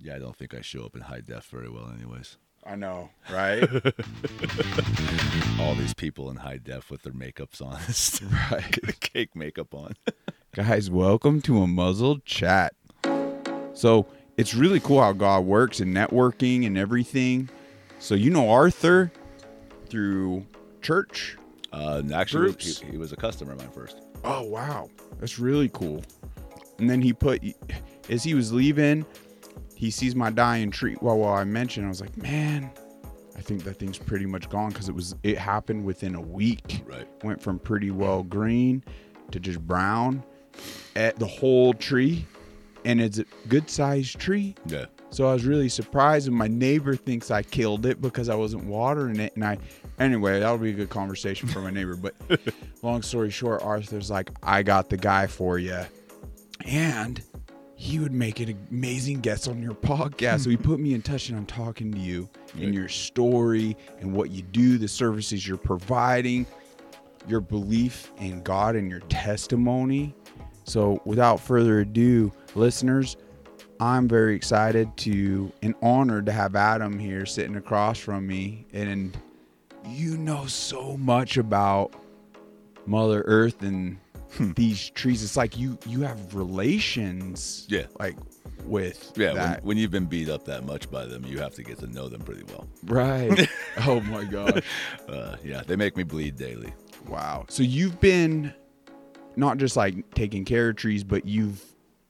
Yeah, I don't think I show up in high def very well, anyways. I know, right? All these people in high def with their makeups on, right. cake makeup on. Guys, welcome to Unmuzzled Chat. So it's really cool how God works and networking and everything. So you know Arthur through church. Uh, actually, Groups. he, he was a customer of mine first. Oh wow, that's really cool. And then he put, as he was leaving, he sees my dying tree. Well, while I mentioned, I was like, man, I think that thing's pretty much gone because it was it happened within a week. Right. Went from pretty well green to just brown at the whole tree, and it's a good sized tree. Yeah. So I was really surprised, and my neighbor thinks I killed it because I wasn't watering it. And I, anyway, that'll be a good conversation for my neighbor. But long story short, Arthur's like, I got the guy for you, and he would make an amazing guest on your podcast. so he put me in touch, and I'm talking to you and your story and what you do, the services you're providing, your belief in God and your testimony. So without further ado, listeners, I'm very excited to and honored to have Adam here sitting across from me. And you know so much about Mother Earth and these trees. It's like you you have relations, Yeah. like with Yeah. When, when you've been beat up that much by them, you have to get to know them pretty well. right? oh my gosh, Uh, yeah, they make me bleed daily. wow! So you've been not just like taking care of trees, but you've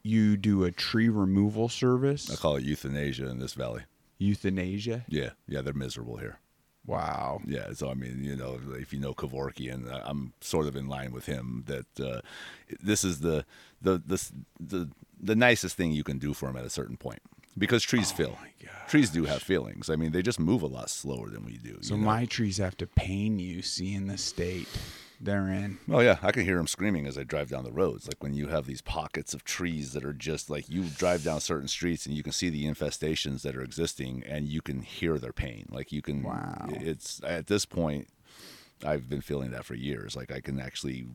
you do a tree removal service, I call it euthanasia in this valley. euthanasia. Yeah. Yeah, they're miserable here. Wow. Yeah, so I mean, you know, if you know Kevorkian, uh, I'm sort of in line with him that uh, this is the the the the the nicest thing you can do for him at a certain point because trees feel. Oh gosh. Trees do have feelings. I mean, they just move a lot slower than we do. So you know? my trees have to pain you seeing the state they're in. Oh yeah, I can hear them screaming as I drive down the roads. Like when you have these pockets of trees that are just like you drive down certain streets and you can see the infestations that are existing and you can hear their pain. Like you can. Wow. It's at this point, I've been feeling that for years. Like I can actually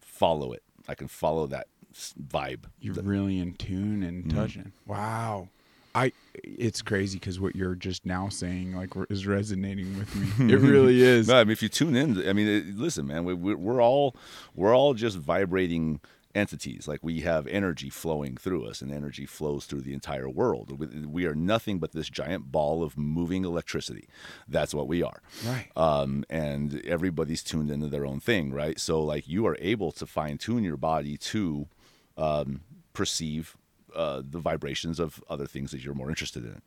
follow it. I can follow that vibe. You're really in tune and Mm-hmm. touching. Wow. I it's crazy because what you're just now saying like is resonating with me. It really is. No, I mean, if you tune in, I mean, it, listen, man, we, we're, we're all we're all just vibrating entities. Like we have energy flowing through us, and energy flows through the entire world. We- We are nothing but this giant ball of moving electricity. That's what we are. Right. Um, and everybody's tuned into their own thing, right? So, like, you are able to fine tune your body to um, perceive. Uh, the vibrations of other things that you're more interested in.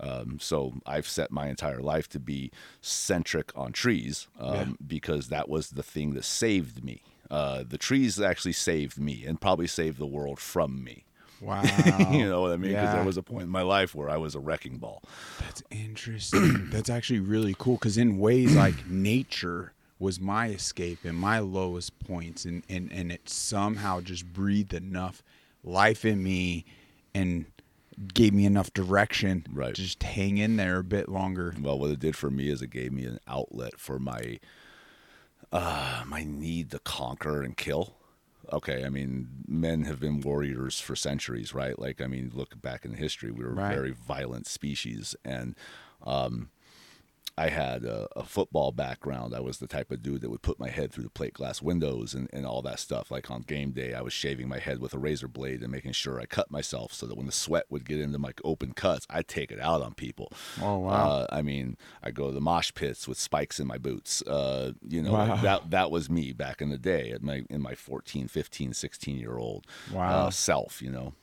Um, so I've set my entire life to be centric on trees um, Yeah. because that was the thing that saved me. Uh, the trees actually saved me and probably saved the world from me. Wow. you know what I mean? Because Yeah. there was a point in my life where I was a wrecking ball. That's interesting. That's actually really cool because in ways like nature was my escape and my lowest points and, and, and it somehow just breathed enough life in me and gave me enough direction Right. to just hang in there a bit longer. Well, what it did for me is it gave me an outlet for my uh, my need to conquer and kill. Okay, I mean, men have been warriors for centuries, right? Like, I mean, look back in history, we were Right. a very violent species, and um, I had a, a football background. I was the type of dude that would put my head through the plate glass windows and, and all that stuff. Like on game day, I was shaving my head with a razor blade and making sure I cut myself so that when the sweat would get into my open cuts, I'd take it out on people. Oh, wow. Uh, I mean, I go to the mosh pits with spikes in my boots. Uh, you know, Wow. that that was me back in the day at my in my 14, 15, 16 year old Wow. uh, self, you know.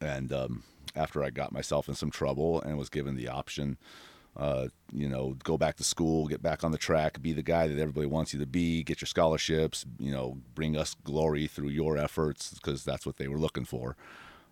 And um, after I got myself in some trouble and was given the option, uh, you know, go back to school, get back on the track, be the guy that everybody wants you to be, get your scholarships, you know, bring us glory through your efforts because that's what they were looking for.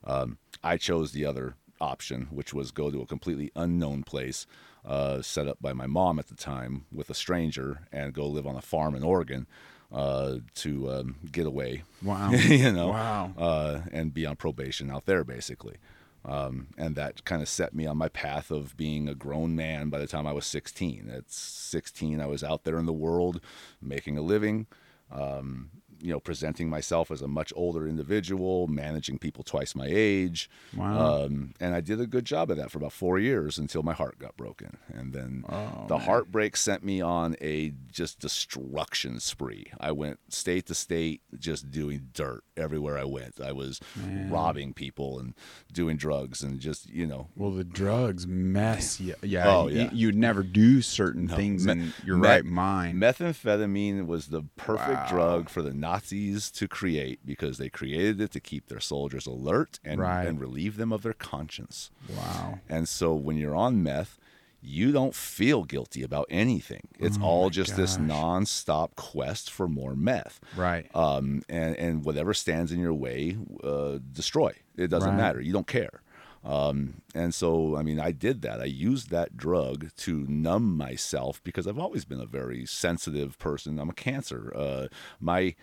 Um, I chose the other option, which was go to a completely unknown place, uh, set up by my mom at the time with a stranger, and go live on a farm in Oregon uh, to um, get away. Wow. you know, Wow. uh, and be on probation out there, basically. Um, and that kind of set me on my path of being a grown man by the time I was 16. At 16, I was out there in the world making a living, um, you know, presenting myself as a much older individual, managing people twice my age. Wow. Um, and I did a good job of that for about four years until my heart got broken. And then Oh, the man. heartbreak sent me on a just destruction spree. I went state to state, just doing dirt everywhere I went. I was Man. robbing people and doing drugs and just, you know, Well, the drugs mess you. Yeah, Oh, yeah. you'd never do certain No, things me- in your me- right mind. Methamphetamine was the perfect Wow. drug for the Nazis to create because they created it to keep their soldiers alert and, Right. and relieve them of their conscience. wow. And so when you're on meth, you don't feel guilty about anything. It's Oh all just this gosh. nonstop quest for more meth. Right. Um, and, and whatever stands in your way, uh, destroy. It doesn't Right. matter. You don't care. Um, and so, I mean, I did that. I used that drug to numb myself because I've always been a very sensitive person. I'm a cancer. Uh, my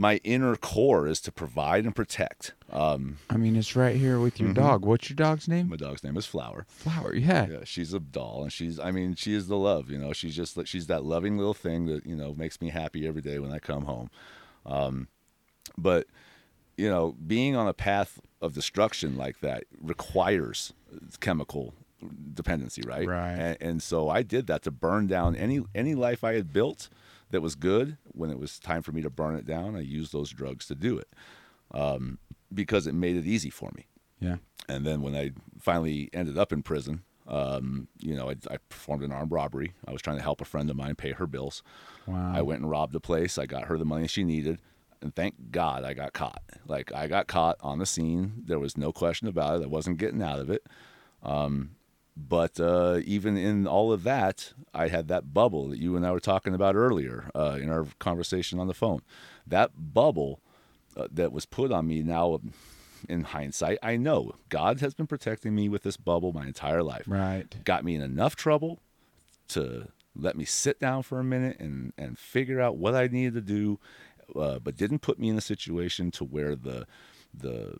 my inner core is to provide and protect. Um, I mean, it's right here with your dog. What's your dog's name? my dog's name is Flower. Flower. Yeah. Yeah, she's a doll, and she's. I mean, she is the love. You know, she's just she's that loving little thing that you know makes me happy every day when I come home. Um, but you know, being on a path of destruction like that requires chemical dependency, right? Right. And, and so I did that to burn down any any life I had built that was good. When it was time for me to burn it down, I used those drugs to do it um, because it made it easy for me. Yeah. And then when I finally ended up in prison, um, you know, I, I performed an armed robbery. I was trying to help a friend of mine pay her bills. Wow. I went and robbed a place. I got her the money she needed. And thank God I got caught. Like, I got caught on the scene. There was no question about it. I wasn't getting out of it. Um, but uh, even in all of that, I had that bubble that you and I were talking about earlier uh, in our conversation on the phone. That bubble uh, that was put on me now, in hindsight, I know God has been protecting me with this bubble my entire life. Right. Got me in enough trouble to let me sit down for a minute and, and figure out what I needed to do, uh, but didn't put me in a situation to where the the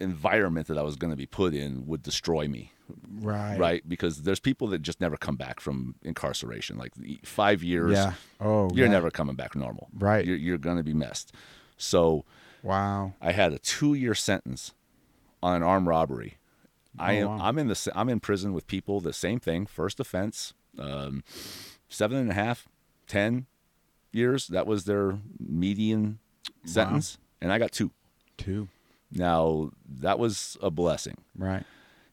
environment that I was going to be put in would destroy me Right. right? Because there's people that just never come back from incarceration. Like five years, Yeah. Oh. you're yeah. never coming back normal. Right. You're, you're going to be messed. So Wow. I had a two-year sentence on an armed robbery. I Oh, am wow. I'm in the I'm in prison with people the same thing. First offense, um, seven and a half, ten years. That was their median sentence, and I got two. Two. Now that was a blessing. Right.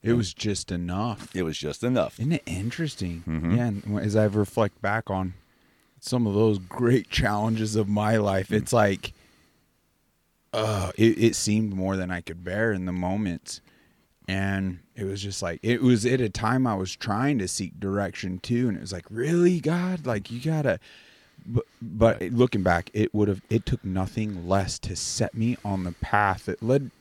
It was just enough. It was just enough. Isn't it interesting? Mhm. Yeah. And as I reflect back on some of those great challenges of my life, it's like, uh, it, it seemed more than I could bear in the moments. And it was just like, it was at a time I was trying to seek direction too. And it was like, really, God? Like, you gotta. But, but Right. looking back, it would have, it took nothing less to set me on the path that led,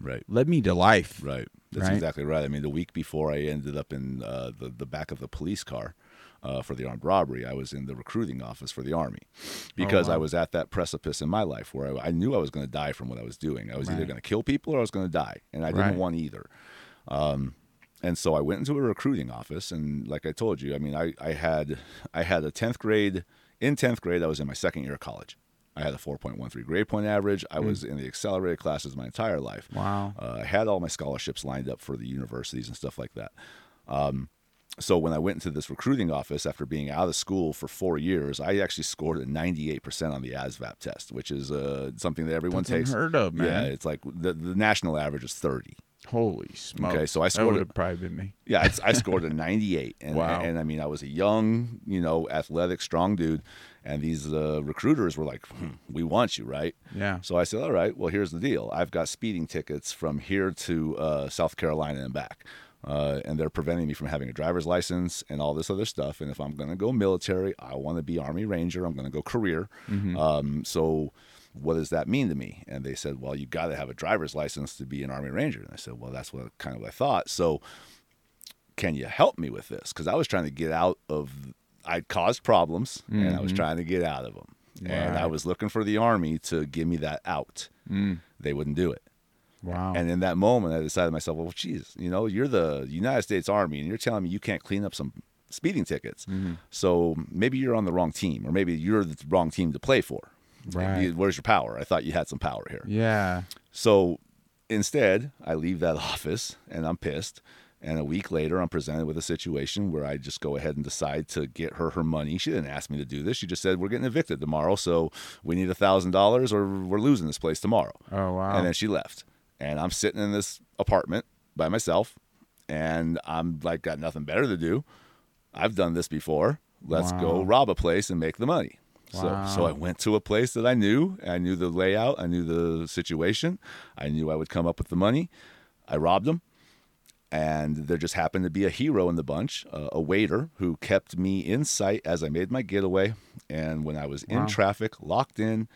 Right. led me to life. Right. That's Right? exactly right. I mean, the week before I ended up in uh, the the back of the police car uh, for the armed robbery, I was in the recruiting office for the army because I Oh, wow. was at that precipice in my life where I, I knew I was going to die from what I was doing. I was either going to kill people or I was going to die, and I didn't want either. Um, and so I went into a recruiting office, and like I told you, I mean, I, I had I had a tenth grade. In tenth grade, I was in my second year of college. I had a 4.13 grade point average. I was in the accelerated classes my entire life. Wow. Uh, I had all my scholarships lined up for the universities and stuff like that. Um, so when I went into this recruiting office after being out of school for four years, I actually scored a 98% on the ASVAB test, which is uh, something that everyone That's takes. Heard of, man. Yeah, it's like the, the national average is 30. Holy smokes. Okay, so I that scored would have probably been me. Yeah, I, I scored a 98. And, Wow. and, I mean, I was a young, you know, athletic, strong dude. And these uh, recruiters were like, hmm, we want you, right? Yeah. So I said, all right, well, here's the deal. I've got speeding tickets from here to uh, South Carolina and back. Uh, and they're preventing me from having a driver's license and all this other stuff. And if I'm going to go military, I want to be Army Ranger. I'm going to go career. Um, so what does that mean to me? And they said, well, you got to have a driver's license to be an Army Ranger. And I said, well, that's what kind of what I thought. So can you help me with this? Because I was trying to get out of, I'd caused problems and I was Mhm. trying to get out of them. And I was looking for the Army to give me that out. Mm. They wouldn't do it. Wow. And in that moment, I decided to myself, well, geez, you know, you're the United States Army and you're telling me you can't clean up some speeding tickets. Mhm. So maybe you're on the wrong team or maybe you're the wrong team to play for. Right. Where's your power? I thought you had some power here. Yeah. So instead, I leave that office and I'm pissed. And a week later, I'm presented with a situation where I just go ahead and decide to get her her money. She didn't ask me to do this. She just said, We're getting evicted tomorrow. So we need a $1,000 or we're losing this place tomorrow. Oh wow. And then she left. And I'm sitting in this apartment by myself. And I'm like, got nothing better to do. I've done this before. Let's go rob a place and make the money. So, so I went to a place that I knew. I knew the layout. I knew the situation. I knew I would come up with the money. I robbed them. And there just happened to be a hero in the bunch, uh, a waiter who kept me in sight as I made my getaway. And when I was in traffic, locked in,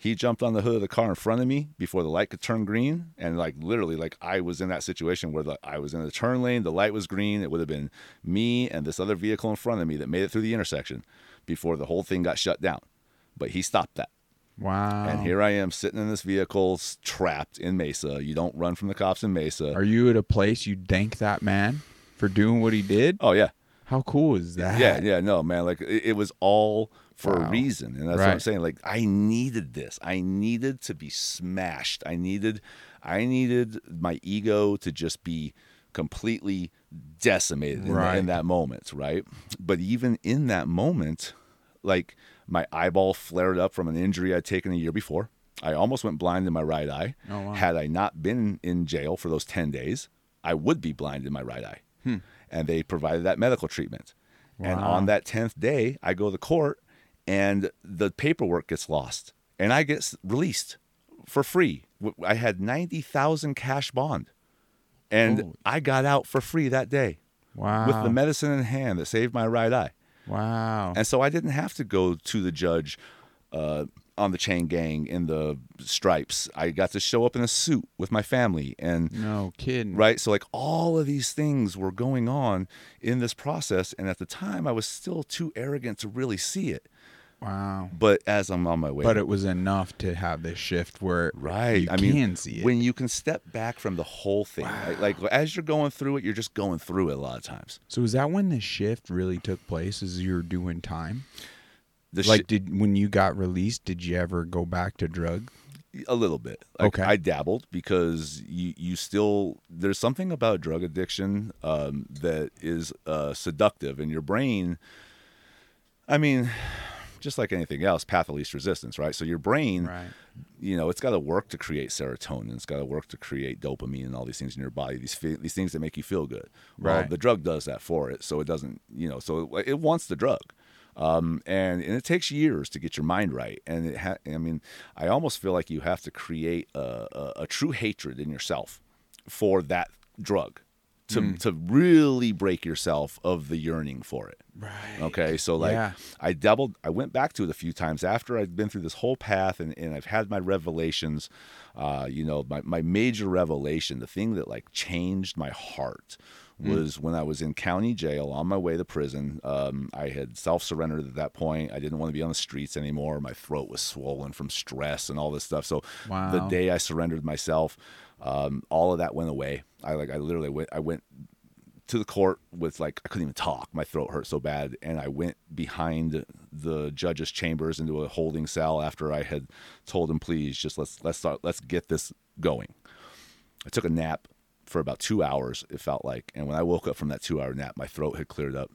he jumped on the hood of the car in front of me before the light could turn green. And like literally, like I was in that situation where the, I was in the turn lane, the light was green. It would have been me and this other vehicle in front of me that made it through the intersection before the whole thing got shut down. But he stopped that. wow. And here I am sitting in this vehicle, trapped in Mesa. You don't run from the cops in Mesa. Are you at a place you thank that man for doing what he did? oh yeah, How cool is that? yeah, yeah. No, man, like it, it was all for a reason, and that's what I'm saying. Like I needed this. I needed to be smashed. I needed, I needed my ego to just be completely decimated in, that- Right. in that moment, right? But even in that moment, like my eyeball flared up from an injury I'd taken a year before. I almost went blind in my right eye. Oh, wow. Had I not been in jail for those 10 days, I would be blind in my right eye. Hmm. And they provided that medical treatment. And on that 10th day, I go to court and the paperwork gets lost and I get released for free. I had 90,000 cash bond. And Holy. I got out for free that day Wow. with the medicine in hand that saved my right eye. wow. And so I didn't have to go to the judge uh, on the chain gang in the stripes. I got to show up in a suit with my family and no kidding. right so like all of these things were going on in this process and at the time I was still too arrogant to really see it. Wow. But as I'm on my way But it was enough to have this shift where Right. I mean, when you can step back from the whole thing, right? like as you're going through it, you're just going through it a lot of times. so is that when the shift really took place? As you're doing time? The like, did when you got released, did you ever go back to drug? a little bit. Like, Okay. I dabbled because you you still there's something about drug addiction um, that is uh, seductive, and your brain. I mean, just like anything else, path of least resistance, right? So your brain, Right. you know, it's got to work to create serotonin. It's got to work to create dopamine and all these things in your body. These fe- these things that make you feel good. Well, Right. the drug does that for it, so it doesn't, you know, so it, it wants the drug. Um, and, and it takes years to get your mind right. And it ha- I mean, I almost feel like you have to create a, a, a true hatred in yourself for that drug to, Hmm. to really break yourself of the yearning for it. Right. Okay, so like Yeah. I doubled. I went back to it a few times after I'd been through this whole path, and, and I've had my revelations. Uh, you know, my my major revelation, the thing that like changed my heart, was when I was in county jail on my way to prison. Um, I had self surrendered at that point. I didn't want to be on the streets anymore. My throat was swollen from stress and all this stuff. So the day I surrendered myself, um, all of that went away. I like I literally went. I went to the court with like I couldn't even talk. My throat hurt so bad, and I went behind the judge's chambers into a holding cell after I had told him, "Please, just let's let's start, let's get this going." I took a nap for about two hours. It felt like, and when I woke up from that two-hour nap, my throat had cleared up.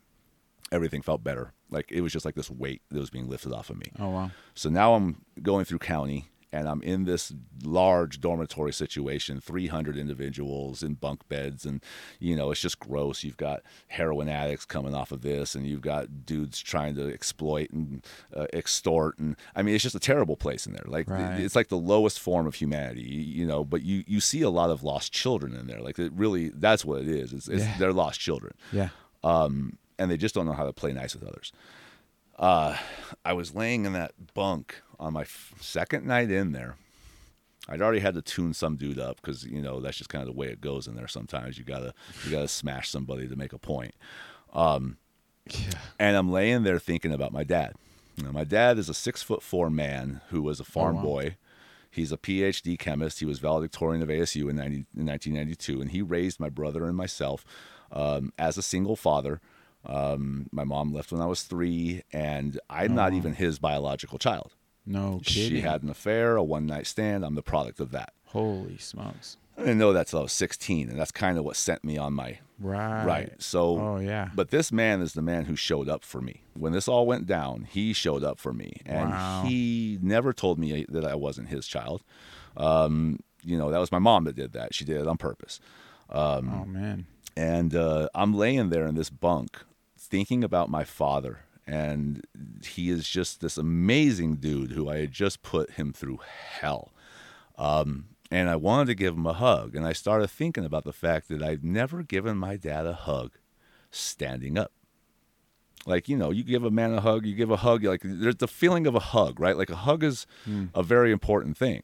Everything felt better. Like it was just like this weight that was being lifted off of me. Oh wow. So now I'm going through county and I'm in this large dormitory situation, 300 individuals in bunk beds. And, you know, it's just gross. You've got heroin addicts coming off of this, and you've got dudes trying to exploit and uh, extort. And I mean, it's just a terrible place in there. Like, Right. it's like the lowest form of humanity, you, know, but you, you see a lot of lost children in there. Like, it really, that's what it is. It's, it's, Yeah. They're lost children Yeah. um, and they just don't know how to play nice with others. Uh, I was laying in that bunk on my f- second night in there. I'd already had to tune some dude up because you know that's just kind of the way it goes in there. Sometimes you gotta you gotta smash somebody to make a point. Um, Yeah. and I'm laying there thinking about my dad. You know, my dad is a six foot four man who was a farm wow. boy. He's a PhD chemist. He was valedictorian of ASU in, 90, in 1992, and he raised my brother and myself um, as a single father. Um, my mom left when I was three, and I'm not even his biological child. No kidding. She had an affair, a one night stand. I'm the product of that. Holy smokes. I didn't know that till I was 16, and that's kind of what sent me on my Right. right. So, Oh yeah. but this man is the man who showed up for me when this all went down. He showed up for me, and Wow. he never told me that I wasn't his child. Um, you know, that was my mom that did that. She did it on purpose. oh man. And uh, I'm laying there in this bunk, thinking about my father, and he is just this amazing dude who I had just put him through hell. Um, and I wanted to give him a hug, and I started thinking about the fact that I've never given my dad a hug standing up. Like you know, you give a man a hug, you give a hug. Like there's the feeling of a hug, right? Like a hug is a very important thing.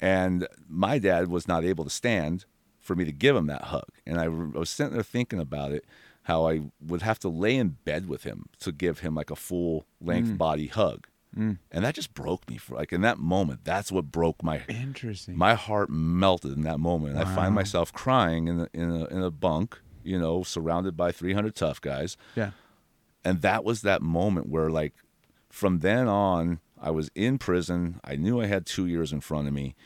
And my dad was not able to stand for me to give him that hug. And I, I was sitting there thinking about it, how I would have to lay in bed with him to give him like a full length mm. body hug. Mm. And that just broke me for like in that moment. That's what broke my Interesting. my heart melted in that moment. And I find myself crying in a, in a in a bunk, you know, surrounded by 300 tough guys. yeah. And that was that moment where like from then on I was in prison. I knew I had 2 years in front of me,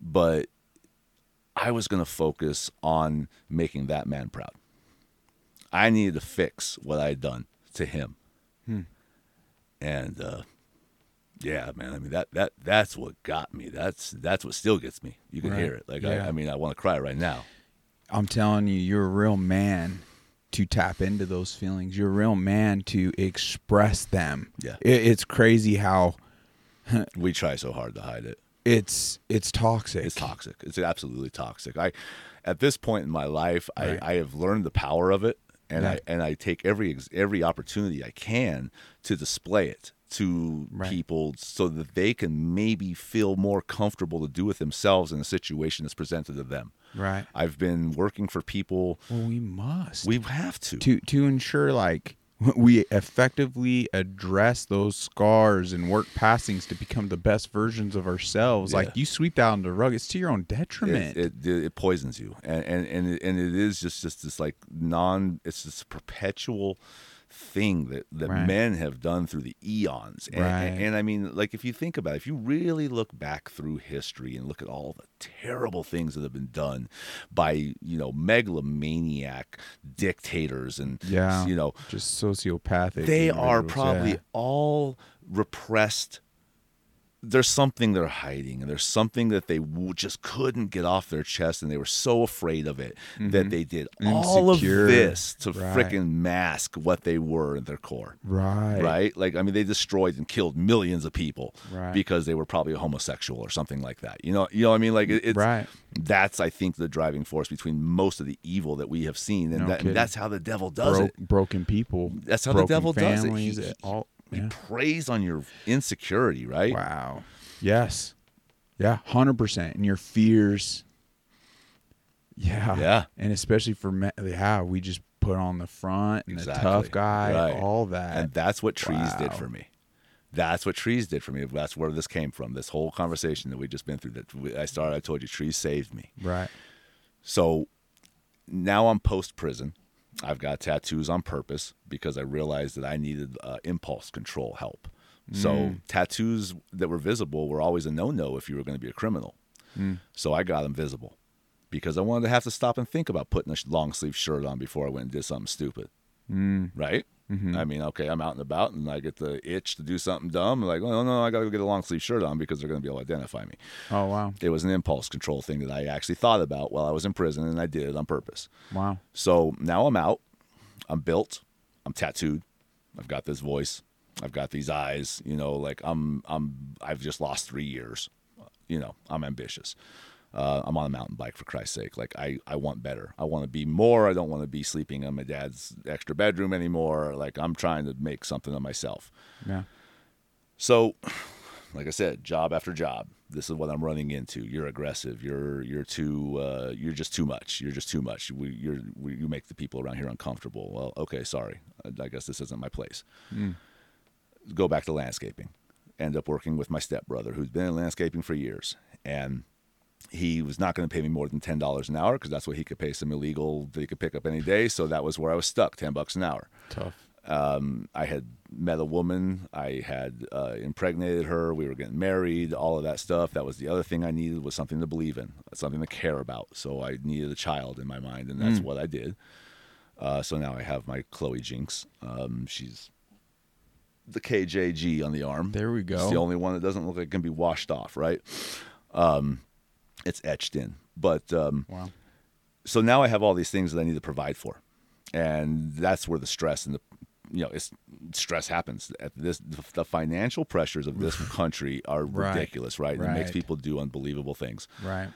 but I was going to focus on making that man proud. I needed to fix what I had done to him. And uh yeah, man. I mean that that that's what got me. That's that's what still gets me. You can Right. hear it. Like Yeah. I, I mean, I want to cry right now. I'm telling you, you're a real man to tap into those feelings. You're a real man to express them. Yeah. It, it's crazy how We try so hard to hide it. it's it's toxic. It's toxic. It's absolutely toxic. I, at this point in my life, Right. I, I have learned the power of it, and Yeah. I and I take every every opportunity I can to display it to Right. people so that they can maybe feel more comfortable to do with themselves in a situation that's presented to them. Right. I've been working for people. Well, we must. We have to. to to ensure like we effectively address those scars and work past things to become the best versions of ourselves. Yeah. Like you sweep that under the rug, it's to your own detriment. it, it, it poisons you and and and it, and it is just just this like non it's this perpetual thing that that Right. men have done through the eons and, Right. and, and i mean like if you think about it if you really look back through history and look at all the terrible things that have been done by you know megalomaniac dictators and Yeah. you know Just sociopathic. they are probably yeah. all repressed there's something they're hiding and there's something that they w- just couldn't get off their chest and they were so afraid of it that they did all of Mm-hmm. This to Right. frickin' mask what they were in their core right. right like i mean they destroyed and killed millions of people Right. because they were probably a homosexual or something like that you know you know what i mean like it, it's Right. that's i think the driving force between most of the evil that we have seen and, No that, and that's how the devil does Bro- it broken people. That's how the devil does it. families, He- all. He Yeah. preys on your insecurity, right? Wow. Yes. Yeah. Hundred percent. And your fears. Yeah. Yeah. And especially for men, yeah, we just put on the front and the tough guy, Right. all that. And that's what trees did for me. That's what trees did for me. That's where this came from. This whole conversation that we just been through. That I started. I told you, trees saved me. right. So now I'm post prison. I've got tattoos on purpose because I realized that I needed uh, impulse control help. So tattoos that were visible were always a no no if you were going to be a criminal. So I got them visible because I wanted to have to stop and think about putting a long sleeve shirt on before I went and did something stupid. Mm. Right? I mm-hmm. mean, okay, I'm out and about and I get the itch to do something dumb. Like, oh, no, no, I got to go get a long sleeve shirt on because they're going to be able to identify me. Oh wow. It was an impulse control thing that I actually thought about while I was in prison and I did it on purpose. Wow. So now I'm out. I'm built. I'm tattooed. I've got this voice. I've got these eyes. You know, like I'm. I'm. I've just lost three years. You know, I'm ambitious. Uh, I'm on a mountain bike for Christ's sake. Like I, I want better. I want to be more. I don't want to be sleeping in my dad's extra bedroom anymore. Like I'm trying to make something of myself. Yeah. So, like I said, job after job. This is what I'm running into. You're aggressive. You're you're too. Uh, you're just too much. You're just too much. We, you're we, you make the people around here uncomfortable. Well, okay, sorry. I, I guess this isn't my place. Go back to landscaping. End up working with my stepbrother, who's been in landscaping for years, and he was not going to pay me more than ten dollars an hour because that's what he could pay some illegal that he could pick up any day. So that was where I was stuck, ten bucks an hour Tough. Um, I had met a woman. I had uh, impregnated her. We were getting married. All of that stuff. That was the other thing I needed was something to believe in, something to care about. So I needed a child in my mind, and that's Mm. what I did. Uh, so now I have my Chloe Jinx. Um, she's the KJG on the arm. There we It's go. the only one that doesn't look like it can be washed off, right? Um, it's etched in. But um, Wow. so now I have all these things that I need to provide for, and that's where the stress and the you know it's stress happens. At this, the financial pressures of this country are Right. ridiculous, right? And It makes people do unbelievable things. Right.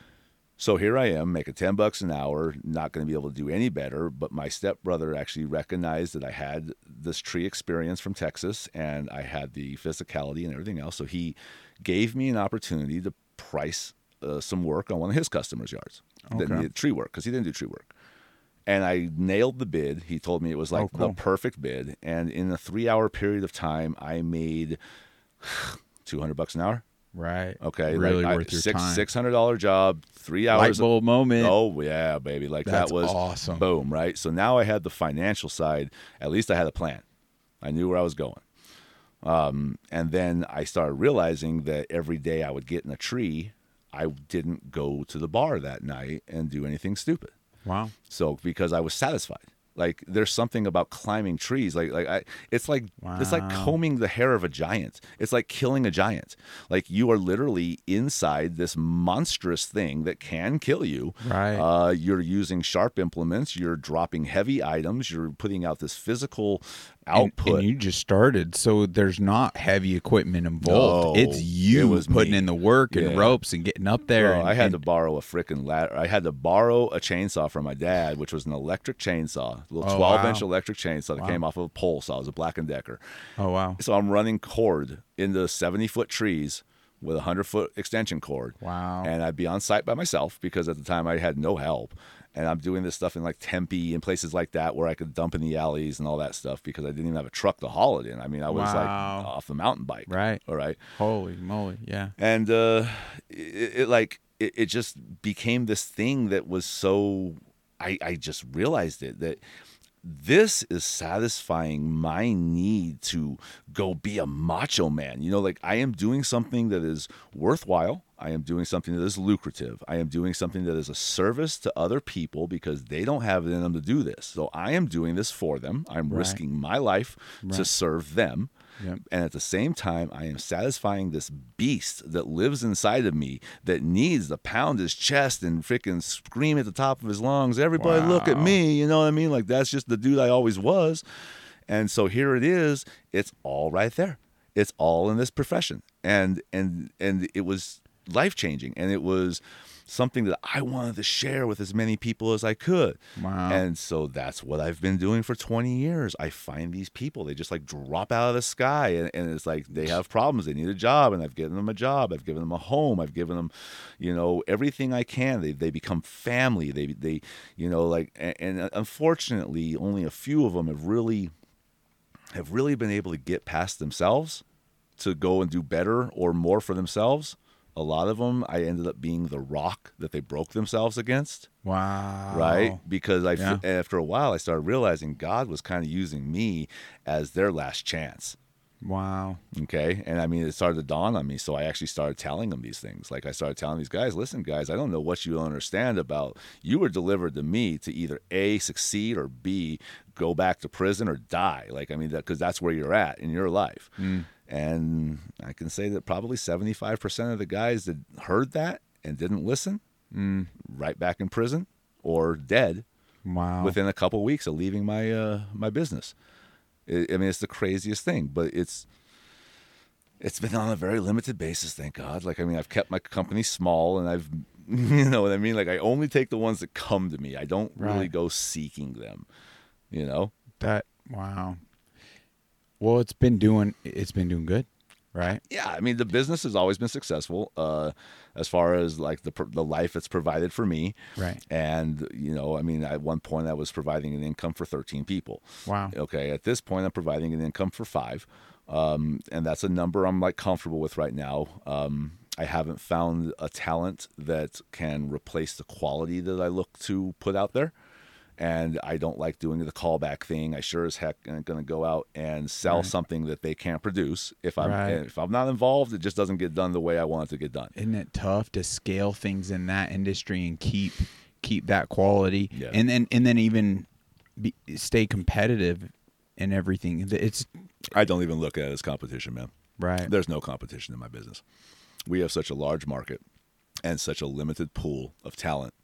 So here I am, making ten bucks an hour, not going to be able to do any better. But my stepbrother actually recognized that I had this tree experience from Texas, and I had the physicality and everything else. So he gave me an opportunity to price uh, some work on one of his customers' yards that Okay. needed tree work because he didn't do tree work. And I nailed the bid. He told me it was like Oh, cool. the perfect bid, and in a three-hour period of time, I made two hundred bucks an hour. Right. Okay, Really like I- worth your six time. six hundred dollar job, three hours. Light bulb moment. Oh yeah, baby! Like That's that was awesome. Boom! Right. So now I had the financial side. At least I had a plan. I knew where I was going. Um, and then I started realizing that every day I would get in a tree, I didn't go to the bar that night and do anything stupid. Wow. So because I was satisfied. Like there's something about climbing trees. Like like I it's like it's like combing the hair of a giant. It's like killing a giant. Like you are literally inside this monstrous thing that can kill you. Right. Uh, you're using sharp implements. You're dropping heavy items. You're putting out this physical output. And, you just started, so there's not heavy equipment involved. No, it's you it was putting me. in the work and Yeah. ropes and getting up there. And, I had and- to borrow a freaking ladder. I had to borrow a chainsaw from my dad, which was an electric chainsaw, a little Oh, 12 inch electric chainsaw that Wow. came off of a pole saw. It was a Black and Decker. Oh wow. So I'm running cord into 70 foot trees with a 100 foot extension cord. Wow. And I'd be on site by myself because at the time I had no help. And I'm doing this stuff in like Tempe and places like that where I could dump in the alleys and all that stuff because I didn't even have a truck to haul it in. I mean, I was like off the mountain bike. Right. All right Holy moly. Yeah. and uh, it, it like it, it just became this thing that was so I, I just realized it that this is satisfying my need to go be a macho man. You know like i am doing something that is worthwhile. I am doing something that is lucrative. I am doing something that is a service to other people because they don't have it in them to do this. So i am doing this for them. I'm Right. risking my life to serve them Yep. and at the same time, I am satisfying this beast that lives inside of me that needs to pound his chest and freaking scream at the top of his lungs, everybody look at me. You know what I mean? Like that's just the dude I always was. And so here it is. It's all right there. It's all in this profession. And and and it was life changing. And it was something that I wanted to share with as many people as I could. Wow. And so that's what I've been doing for 20 years. I find these people, they just like drop out of the sky and, and it's like they have problems. They need a job and I've given them a job. I've given them a home. I've given them, you know, everything I can. They, they become family. They, they, you know, like, and, and unfortunately only a few of them have really, have really been able to get past themselves to go and do better or more for themselves. A lot of them, I ended up being the rock that they broke themselves against Wow. right? Because I, Yeah. after a while, I started realizing God was kind of using me as their last chance. Wow. Okay. And I mean, it started to dawn on me. So I actually started telling them these things. Like I started telling these guys, listen, guys, I don't know what you understand about you were delivered to me to either A, succeed or B, go back to prison or die. Like, I mean, that because that's where you're at in your life. Mm. And I can say that probably 75% of the guys that heard that and didn't listen, right back in prison or dead Wow. within a couple weeks of leaving my uh, my business. I I mean, it's the craziest thing, but it's it's been on a very limited basis, thank God. Like, I mean, I've kept my company small, and I've, you know what I mean. Like, I only take the ones that come to me. I don't really go seeking them. You know, that wow. Well, it's been doing it's been doing good, right? yeah. I mean, the business has always been successful, uh, as far as like the the life it's provided for me. Right. And you know, I mean, at one point, I was providing an income for thirteen people. Wow. Okay, at this point, I'm providing an income for five, um, and that's a number I'm like comfortable with right now. Um, I haven't found a talent that can replace the quality that I look to put out there, and I don't like doing the callback thing. I sure as heck ain't going to go out and sell Right. something that they can't produce. If I'm Right. if I'm not involved, it just doesn't get done the way I want it to get done. Isn't it tough to scale things in that industry and keep keep that quality, Yeah. and then and then even be, stay competitive in everything? It's I don't even look at it as competition, man. right. There's no competition in my business. We have such a large market and such a limited pool of talent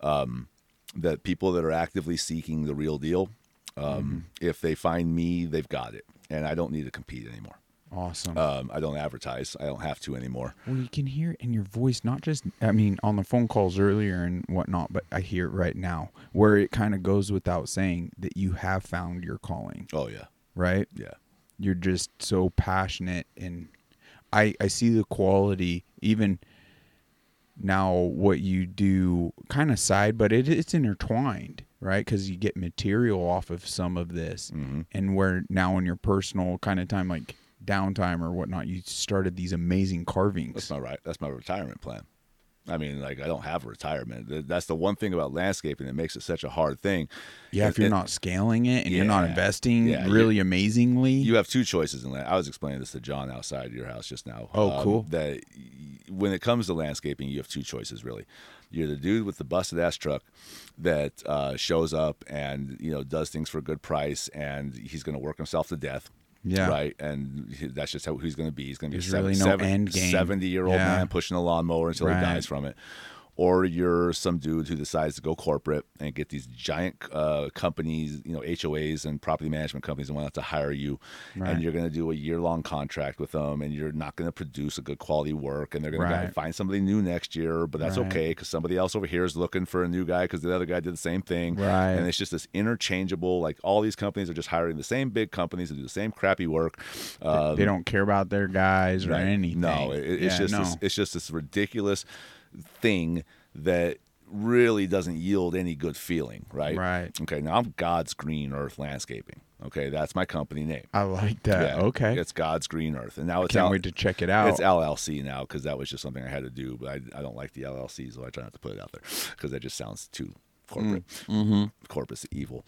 um, that people that are actively seeking the real deal, um, if they find me, they've got it, and I don't need to compete anymore. Awesome. Um, I don't advertise. I don't have to anymore. Well, you can hear it in your voice, not just, I mean, on the phone calls earlier and whatnot, but I hear it right now where it kind of goes without saying that you have found your calling, Oh yeah, right? yeah, You're just so passionate. And I, I see the quality, even now, what you do kind of side, but it, it's intertwined, right? Because you get material off of some of this. hmm And where now in your personal kind of time, like downtime or whatnot, you started these amazing carvings. That's my right. That's my retirement plan. I mean, like I don't have a retirement. That's the one thing about landscaping that makes it such a hard thing. Yeah, if you're and not scaling it and you're not investing Yeah, really amazingly, You have two choices in land. I was explaining this to John outside your house just now. Um, Oh, cool. That when it comes to landscaping, you have two choices really. You're the dude with the busted ass truck that uh, shows up and you know does things for a good price, and he's going to work himself to death. Yeah. Right. And he- that's just how he's going to be. He's going to be There's a really no end game. 70 year old Yeah. man pushing a lawnmower until Right. he dies from it. Or you're some dude who decides to go corporate and get these giant uh, companies, you know, HOAs and property management companies and want to hire you. Right. And you're going to do a year long contract with them and you're not going to produce a good quality work. And they're going Right. to find somebody new next year, but that's Right. okay because somebody else over here is looking for a new guy because the other guy did the same thing. Right. And it's just this interchangeable, like all these companies are just hiring the same big companies to do the same crappy work. Um, they don't care about their guys or Right. anything. No, it, it's Yeah, just no. this, it's just this ridiculous thing that really doesn't yield any good feeling, right? Right. Okay. Now I'm God's Green Earth Landscaping. Okay, that's my company name. I like that. Yeah, okay. It's God's Green Earth, and now it's Can't L- wait to check it out. It's LLC now because that was just something I had to do, but I, I don't like the LLC, so I try not to put it out there because that just sounds too corporate. Mm-hmm. Corporate evil.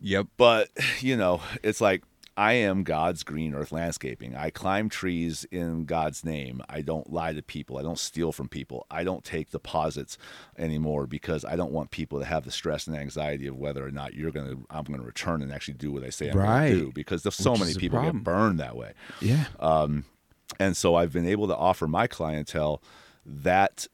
yep. But, you know, it's like I am God's green earth landscaping. I climb trees in God's name. I don't lie to people. I don't steal from people. I don't take deposits anymore because I don't want people to have the stress and anxiety of whether or not you're going to I'm going to return and actually do what I say I'm Right. going to do because there's so Which many people get burned that way. Yeah. Um, and so I've been able to offer my clientele that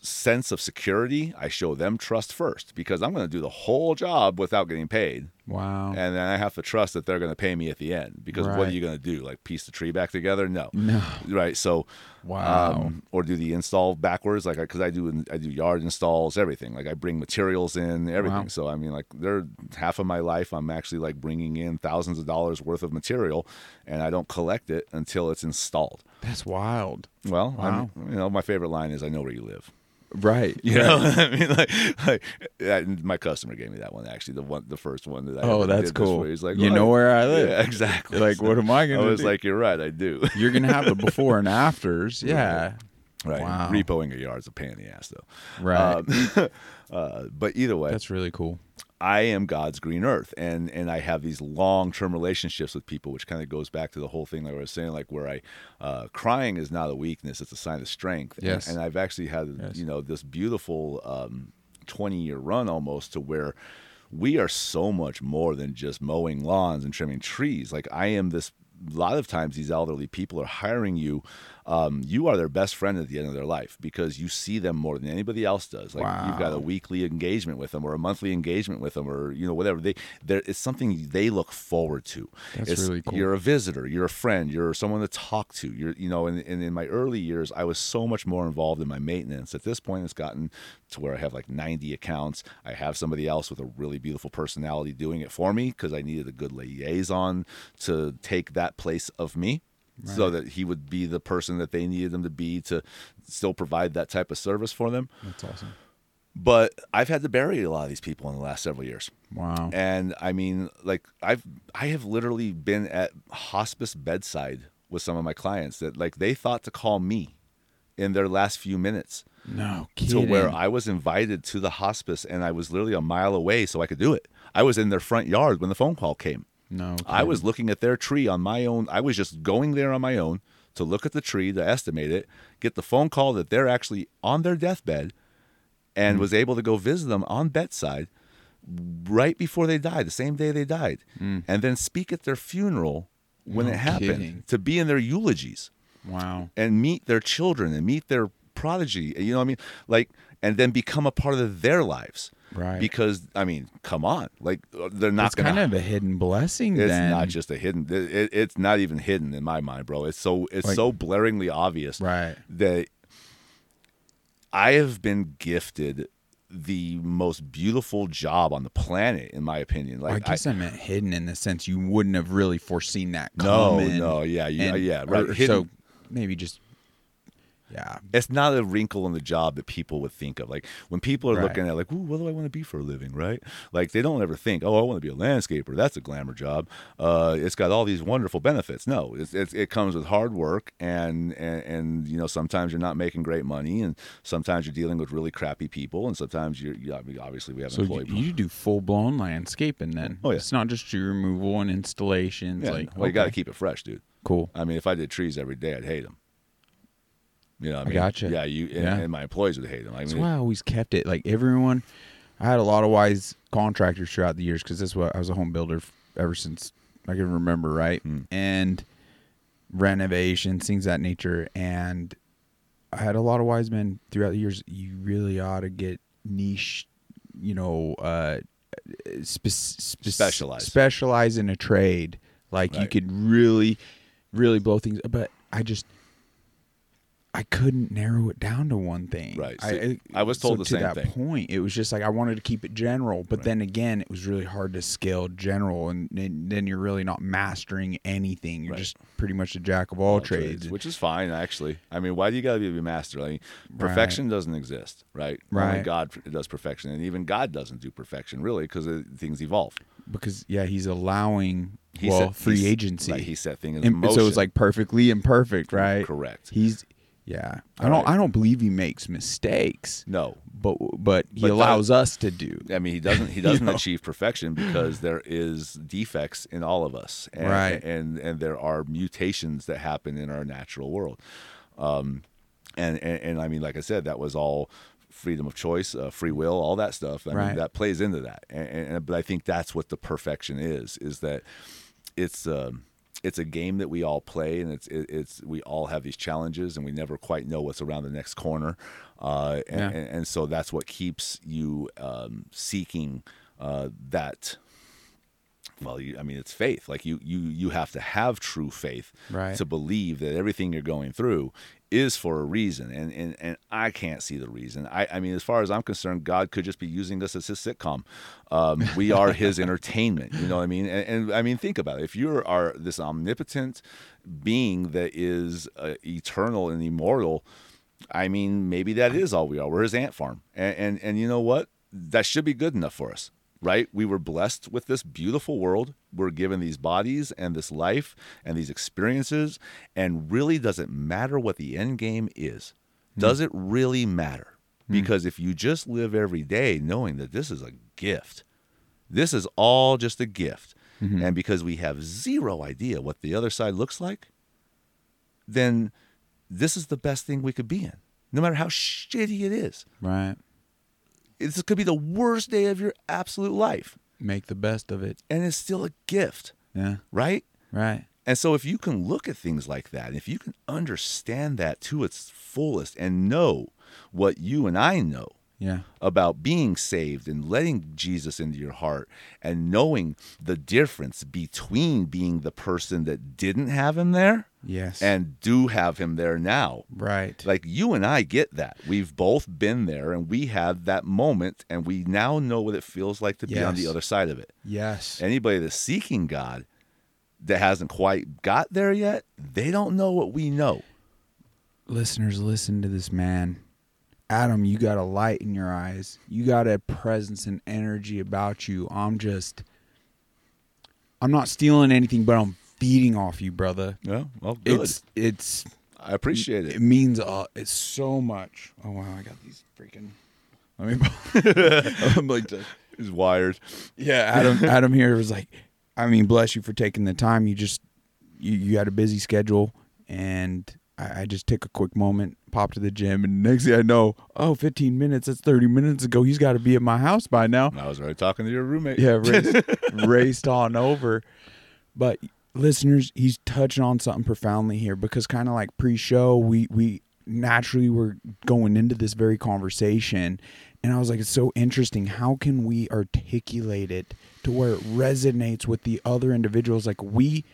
sense of security. I show them trust first because I'm going to do the whole job without getting paid. Wow. And then I have to trust that they're going to pay me at the end because what are you going to do? Like piece the tree back together? No. no. Right. So, Wow. um, or do the install backwards? Like, because I do, I do yard installs, everything. Like I bring materials in, everything. Wow. So I mean, like, they're half of my life. I'm actually like bringing in thousands of dollars worth of material, and I don't collect it until it's installed. That's wild. Well, Wow. I'm, you know, my favorite line is, "I know where you live." Right. You right. know, I mean, like, like that- my customer gave me that one actually, the one, the first one that I Oh, that's cool. He's like, You "Well, know where I live." Yeah, exactly. Like, what am I I gonna do? I was do? like, you're right, I do. You're gonna have the before and afters. Yeah. right. Wow. Repoing a yard's a pain in the ass, though. Right. Um, uh, but either way, That's really cool. I am God's green earth, and and I have these long term relationships with people, which kind of goes back to the whole thing that I was saying, like where I uh, crying is not a weakness; it's a sign of strength. And- Yes. And, I've actually had Yes. you know this beautiful um, twenty year run almost to where we are so much more than just mowing lawns and trimming trees. Like I am this. A lot of times, these elderly people are hiring you. Um, you are their best friend at the end of their life because you see them more than anybody else does. Like you've got a weekly engagement with them or a monthly engagement with them or you know whatever. They there it's something they look forward to. That's It's- really cool. you're a visitor you're a friend you're someone to talk to. You're you know and, and in my early years i was so much more involved in my maintenance. At this point it's gotten to where i have like 90 accounts. I have somebody else with a really beautiful personality doing it for me because i needed a good liaison to take that place of me so that he would be the person that they needed him to be to still provide that type of service for them That's awesome. but I've had to bury a lot of these people in the last several years. Wow. And I mean, like I've I have literally been at hospice bedside with some of my clients that like they thought to call me in their last few minutes No to where I was invited to the hospice and I was literally a mile away so I could do it. I was in their front yard when the phone call came. No, I was looking at their tree on my own. I was just going there on my own to look at the tree, to estimate it, get the phone call that they're actually on their deathbed, and hmm. was able to go visit them on bedside right before they died, the same day they died, hmm. and then speak at their funeral when No it happened, kidding. to be in their eulogies wow. and meet their children and meet their prodigy. You know what I mean? Like, and then become a part of their lives. Right. Because I mean, come on, like uh, they're not It's gonna. kind of a hidden blessing. it's then. not just a hidden. It, it- it's not even hidden in my mind, bro. It's so it's Like- so blaringly obvious right. that I have been gifted the most beautiful job on the planet, in my opinion. Like I guess I, meant hidden in the sense you wouldn't have really foreseen that no, coming. no, yeah, yeah, and- yeah, right. or so maybe just yeah. it's not a wrinkle in the job that people would think of. Like when people are Right. looking at like, Ooh, what do I want to be for a living, right? Like they don't ever think, oh, I want to be a landscaper. That's a glamour job. Uh, it's got all these wonderful benefits. No, it's, it's, it comes with hard work and, and and you know sometimes you're not making great money and sometimes you're dealing with really crappy people and sometimes you're you I mean, obviously we have So you, employee. you do full blown landscaping then. Oh, yeah. It's not just tree removal and installations. yeah, like well, you got to keep it fresh, dude. cool. I mean, if I did trees every day, I'd hate them. You know, what I mean, gotcha. Yeah, you and, Yeah. and my employees would hate them. I That's mean, why I always kept it. Like everyone, I had a lot of wise contractors throughout the years because this what I was a home builder f- ever since I can remember, right? Hmm. And renovations, things of that nature. And I had a lot of wise men throughout the years. You really ought to get niche, you know, uh, spe- spe- Specialize. specialize in a trade. Like you Right. could really, really blow things. But I just. I couldn't narrow it down to one thing. Right. I, I was told the to same that thing. point, it was just like I wanted to keep it general, but Right. then again, it was really hard to scale general, and then, then you're really not mastering anything. You're Right. just pretty much a jack of all, all trades. which is fine actually. I mean, why do you got to be a master? Like, perfection doesn't exist, right? Only Right. God does perfection, and even God doesn't do perfection really because things evolve. because yeah, he's allowing He well set- free agency. Right, he set things in and motion. so it's like perfectly imperfect, right? correct. He's yeah. I don't right. I don't believe he makes mistakes, No, but but he But allows us to do. I mean he doesn't. He doesn't know? achieve perfection because there is defects in all of us, and, Right. And and there are mutations that happen in our natural world. Um, and, and and I mean, like I said, that was all freedom of choice, uh, free will, all that stuff. I Right. mean, that plays into that. And, and but I think that's what the perfection is: is that it's um, it's a game that we all play, and it's it, it's we all have these challenges, and we never quite know what's around the next corner. Uh, and, Yeah. and, and so that's what keeps you um, seeking uh, that well you, i mean it's faith. Like you you you have to have true faith Right. to believe that everything you're going through is for a reason. And and, and i can't see the reason. I i mean as far as i'm concerned god could just be using us as his sitcom. Um, we are his entertainment. You know what i mean? And, and i mean think about it. If you are this omnipotent being that is uh, eternal and immortal I mean, maybe that is all we are. We're his ant farm, and, and and you know what? That should be good enough for us, right? We were blessed with this beautiful world. We're given these bodies and this life and these experiences, and really doesn't matter what the end game is. Hmm. Does it really matter? Hmm. Because if you just live every day knowing that this is a gift, this is all just a gift, mm-hmm. and because we have zero idea what the other side looks like, then this is the best thing we could be in, no matter how shitty it is. Right. This could be the worst day of your absolute life, Make the best of it. and it's still a gift, Yeah. right? Right. And so, if you can look at things like that, and if you can understand that to its fullest and know what you and I know Yeah. about being saved and letting Jesus into your heart and knowing the difference between being the person that didn't have him there Yes. and do have him there now. right. Like you and I get that. We've both been there and we had that moment and we now know what it feels like to be on the other side of it. yes. Anybody that's seeking God that hasn't quite got there yet, they don't know what we know. listeners listen to this man adam you got a light in your eyes you got a presence and energy about you i'm just i'm not stealing anything but i'm feeding off you brother Yeah, well, good. it's it's I appreciate it it. means uh, it's so much. Oh wow, I got these freaking. Let me. I'm like, He's wired. yeah, Adam. Adam here was like, I mean, bless you for taking the time. You just, you, you had a busy schedule, and I, I just took a quick moment, popped to the gym, and next thing I know, oh, 15 minutes. That's 30 minutes ago. He's got to be at my house by now. I was already talking to your roommate. Yeah, raced, raced on over. But listeners, he's touching on something profoundly here because kind of like pre-show, we we naturally were going into this very conversation and I was like it's so interesting how can we articulate it to where it resonates with the other individuals like we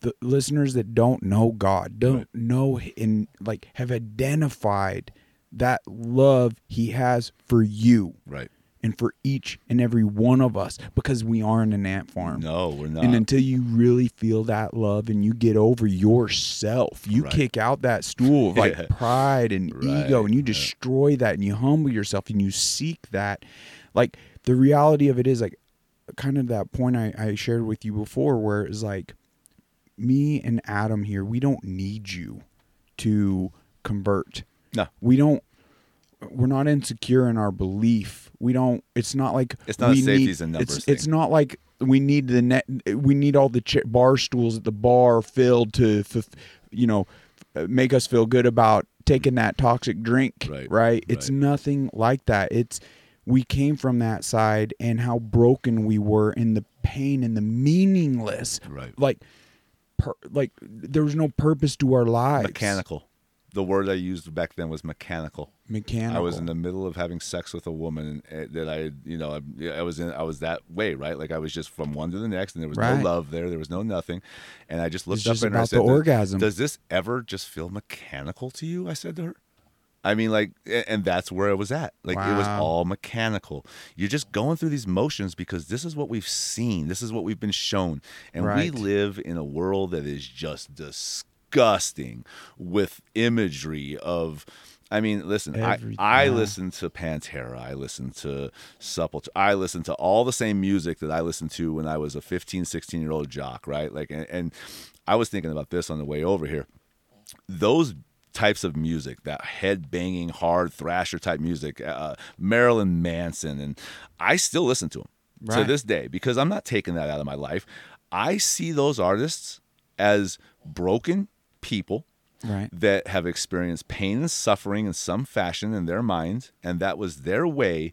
the listeners that don't know God don't Right. know and like have identified that love he has for you Right. And for each and every one of us because we are in an ant farm. No, we're not. And until you really feel that love and you get over yourself, you Right. kick out that stool of like Yeah. pride and Right, ego and you yeah. destroy that and you humble yourself and you seek that. Like the reality of it is like kind of that point I, I shared with you before where it's like me and Adam here, we don't need you to convert. No. We don't we're not insecure in our belief. We don't it's not like It's not we safeties need, and numbers It's, thing. it's not like we need the net we need all the ch- bar stools at the bar filled to f- you know f- make us feel good about taking that toxic drink, Right, It's right. nothing like that. It's we came from that side and how broken we were in the pain and the meaningless Right. like per, like there was no purpose to our lives mechanical. The word I used back then was mechanical. mechanical I was in the middle of having sex with a woman uh, that I, you know, I, I was in. I was that way, right? Like I was just from one to the next, and there was Right. no love there. There was no nothing, and I just looked It's up just and I said, the "Does- orgasm." Does this ever just feel mechanical to you?" I said to her. I mean, like, and that's where I was at. Like, it was all mechanical. You're just going through these motions because this is what we've seen. This is what we've been shown. And Right. we live in a world that is just disgusting with imagery of. I mean, listen, I, Every- I yeah. listen to Pantera. I listen to Supple. I listen to all the same music that I listened to when I was a 15, 16 year old jock, right? Like, and, and I was thinking about this on the way over here those types of music, that head banging, hard thrasher type music, uh, Marilyn Manson, and I still listen to them to this day because I'm not taking that out of my life. I see those artists as broken people right that have experienced pain and suffering in some fashion in their minds, and that was their way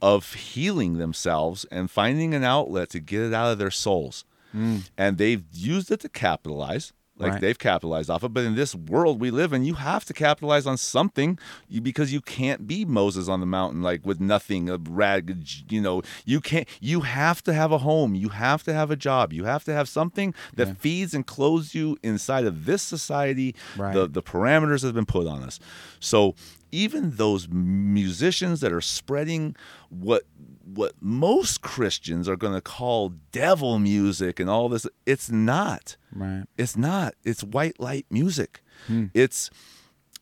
of healing themselves and finding an outlet to get it out of their souls. Mm. And they've used it to capitalize. Like Right. they've capitalized off it, but in this world we live in, you have to capitalize on something you, because you can't be Moses on the mountain like with nothing, a rag. You know, you can't. You have to have a home. You have to have a job. You have to have something that Yeah. feeds and clothes you inside of this society. Right. The the parameters that have been put on us. So even those musicians that are spreading what what most Christians are going to call devil music and all this, it's not. right It's not. It's white light music. It's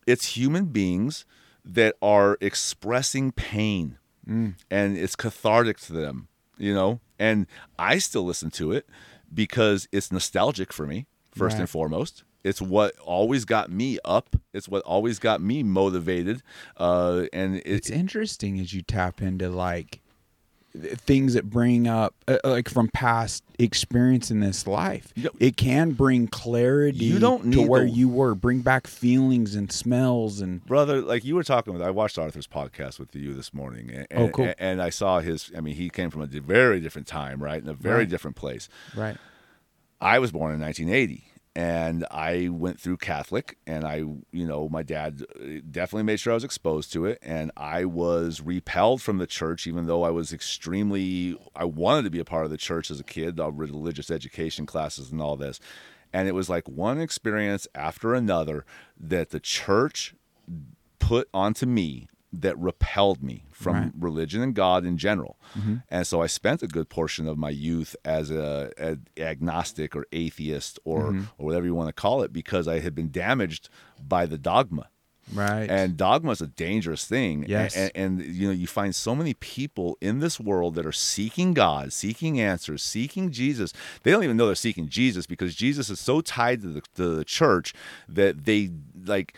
it's human beings that are expressing pain and it's cathartic to them, you know? And I still listen to it because it's nostalgic for me, first Right. and foremost. It's what always got me up. It's what always got me motivated. Uh, and it, it's interesting as you tap into like things that bring up uh, like from past experience in this life. It can bring clarity You don't to where the- you were. Bring back feelings and smells and brother like you were talking with i watched arthur's podcast with you this morning and, Oh, cool. and i saw his i mean he came from a very different time right in a very Right. different place. Right. I was born in 1980 and i went through catholic and i you know my dad uh, definitely made sure i was exposed to it and i was repelled from the church even though i was extremely i wanted to be a part of the church as a kid uh, religious education classes and all this. And it was like one experience after another that the church put onto me that repelled me from Right. religion and God in general. Mm-hmm. And so I spent a good portion of my youth as a, a agnostic or atheist or mm-hmm. or whatever you want to call it because I had been damaged by the dogma. Right. And dogma is a dangerous thing. Yes. And, and, you know, you find so many people in this world that are seeking God, seeking answers, seeking Jesus. They don't even know they're seeking Jesus because Jesus is so tied to the, to the church that they like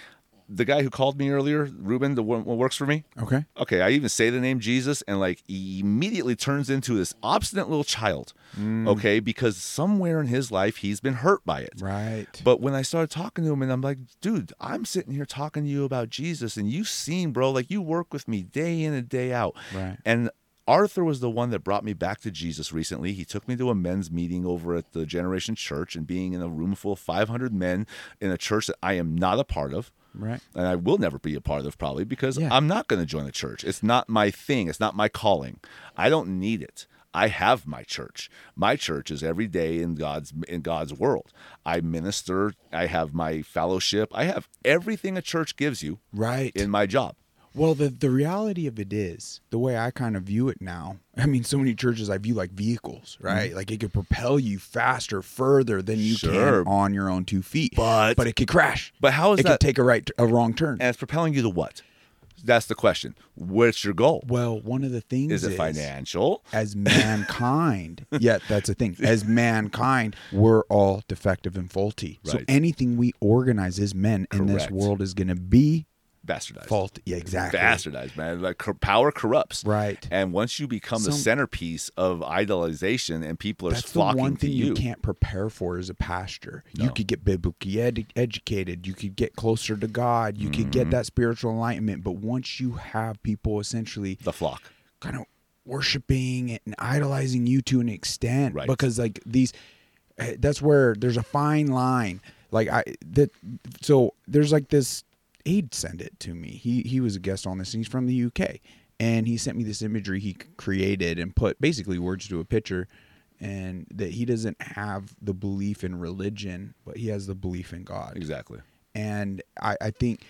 the guy who called me earlier, Ruben, the one who works for me. okay. Okay, I even say the name Jesus, and like he immediately turns into this obstinate little child. Mm. Okay, because somewhere in his life he's been hurt by it. Right. But when I started talking to him, and I'm like, dude, I'm sitting here talking to you about Jesus, and you've seen, bro, like you work with me day in and day out. Right. And Arthur was the one that brought me back to Jesus recently. He took me to a men's meeting over at the Generation Church, and being in a room full of 500 men in a church that I am not a part of Right. and I will never be a part of probably because Yeah. I'm not going to join the church. It's not my thing. It's not my calling. I don't need it. I have my church. My church is every day in God's in God's world. I minister. I have my fellowship. I have everything a church gives you Right. in my job. Well, the the reality of it is the way I kind of view it now. I mean, so many churches I view like vehicles, right? Like it could propel you faster, further than you Mm-hmm. Sure. can on your own two feet. But- but it could crash. But how is it that? It could take a right, a wrong turn. and it's propelling you to what? That's the question. What's your goal? well, one of the things Is it financial? as mankind. yet that's the thing. As mankind, we're all defective and faulty. So anything we organize as men in this world is going to be Bastardized. faulty. Yeah, exactly. Bastardized, man. Like power corrupts. Right. And once you become the centerpiece of idolization and people are That's the flocking one to thing you. you, can't prepare for as a pastor. You could get biblically ed- educated. You could get closer to God. You could get that spiritual enlightenment. But once you have people essentially the flock. kind of worshiping and idolizing you to an extent, Right. because like these, eh, that's where there's a fine line. Like I that, so there's like this. He'd send it to me. He he was a guest on this. And he's from the UK, and he sent me this imagery he created and put basically words to a picture, and that he doesn't have the belief in religion, but he has the belief in God Exactly. and I, I think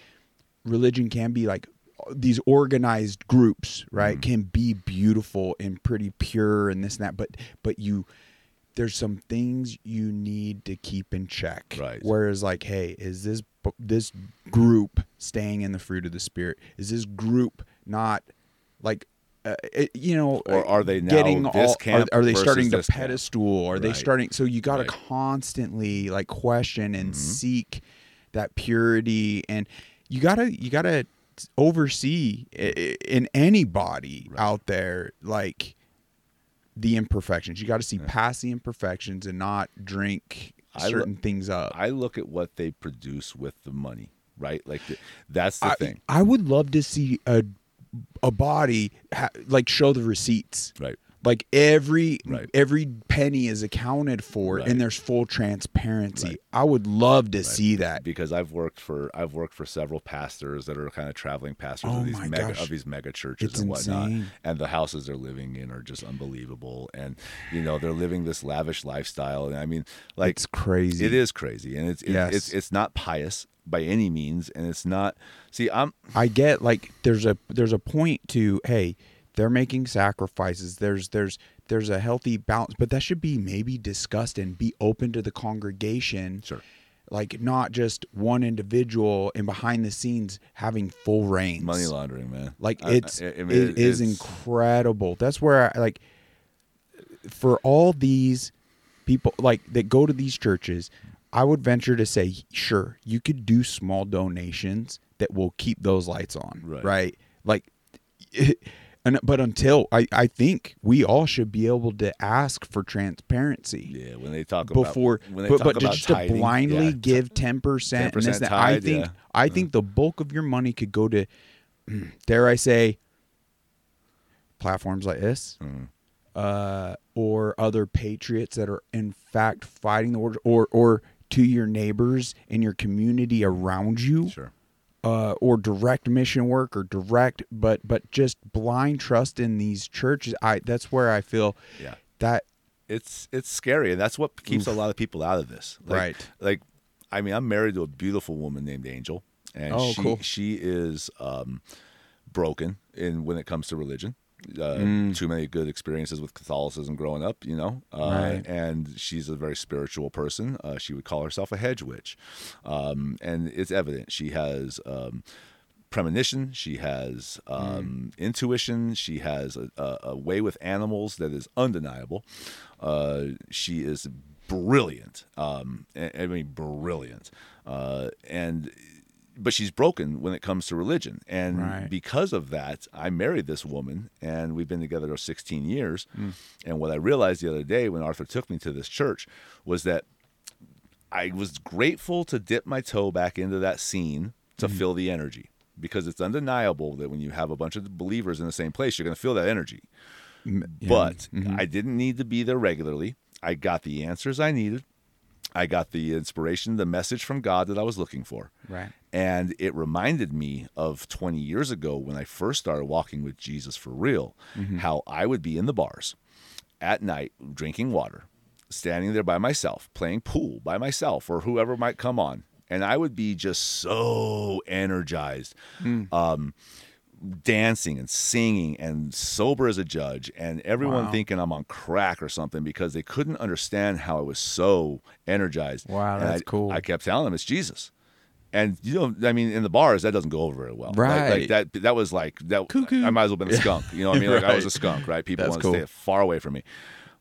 religion can be like these organized groups right Mm-hmm. can be beautiful and pretty pure and this and that but but you there's some things you need to keep in check Right. whereas like hey is this this group staying in the fruit of the spirit is this group not like uh, it, you know Or are they getting all are, are they starting to this camp? pedestal are they Right. starting so you got to Right. constantly like question and Mhm. seek that purity and you gotta you gotta oversee in anybody Right. out there like the imperfections you got to see Yeah. past the imperfections and not drink I lo- certain things up I look at what they produce with the money, right? Like the, that's the I, thing, I would love to see a a body ha- like show the receipts right? Like every Right. every penny is accounted for Right. and there's full transparency Right. i would love to see that Because I've worked for I've worked for several pastors that are kind of traveling pastors Oh of these mega gosh. of these mega churches It's and whatnot, insane. and the houses they're living in are just unbelievable, and you know they're living this lavish lifestyle, and I mean, like it's crazy it is crazy, and it's it, Yes. it's it's not pious by any means, and it's not. See, I'm I get like there's a there's a point to hey they're making sacrifices. There's there's there's a healthy balance but that should be maybe discussed and be open to the congregation. Sure. Like not just one individual and behind the scenes having full reins money laundering, man. like it's I- I mean, it is it's- incredible. That's where I like for all these people like that go to these churches i would venture to say sure you could do small donations that will keep those lights on Right. like and, but until I, I think we all should be able to ask for transparency Yeah, when they talk about before when they but, talk but about just tithing, to blindly yeah, give 10% 10% i think yeah. i think the bulk of your money could go to dare i say platforms like this Mhm. uh, or other patriots that are in fact fighting the war or or to your neighbors in your community around you Sure. Uh, or direct mission work or direct but but just blind trust in these churches i that's where i feel Yeah. that It's it's scary, and that's what keeps a lot of people out of this. Like, Right. Like, I mean, I'm married to a beautiful woman named Angel, and Oh, she cool. she is um, broken in when it comes to religion. Uh, Mm. Too many good experiences with Catholicism growing up, you know. Uh, Right. And she's a very spiritual person. Uh, she would call herself a hedge witch, um, and it's evident she has. Um, premonition. She has um, intuition. She has a, a, a way with animals that is undeniable. Uh, she is brilliant. Um, I I mean, brilliant. Uh, and but she's broken when it comes to religion, and Right. because of that, I married this woman, and we've been together 16 years. Mm. And what I realized the other day when Arthur took me to this church was that I was grateful to dip my toe back into that scene to mm-hmm. feel the energy because it's undeniable that when you have a bunch of believers in the same place, you're going to feel that energy. Yeah. But mm-hmm. I didn't need to be there regularly. I got the answers I needed. I got the inspiration, the message from God that I was looking for. Right. And it reminded me of 20 years ago when I first started walking with Jesus for real, how I would be in the bars at night drinking water, standing there by myself, playing pool by myself or whoever might come on. And I would be just so energized, um, dancing and singing and sober as a judge, and everyone Wow. thinking I'm on crack or something because they couldn't understand how I was so energized. Wow, And that's I- cool. I kept telling them it's Jesus. And you know, I mean, in the bars, that doesn't go over very well. Like- Like, Right. that. That was like that. Cuckoo. I might as well have been a skunk. You know what I mean? Like I was a skunk, right? People That's want cool. to stay far away from me,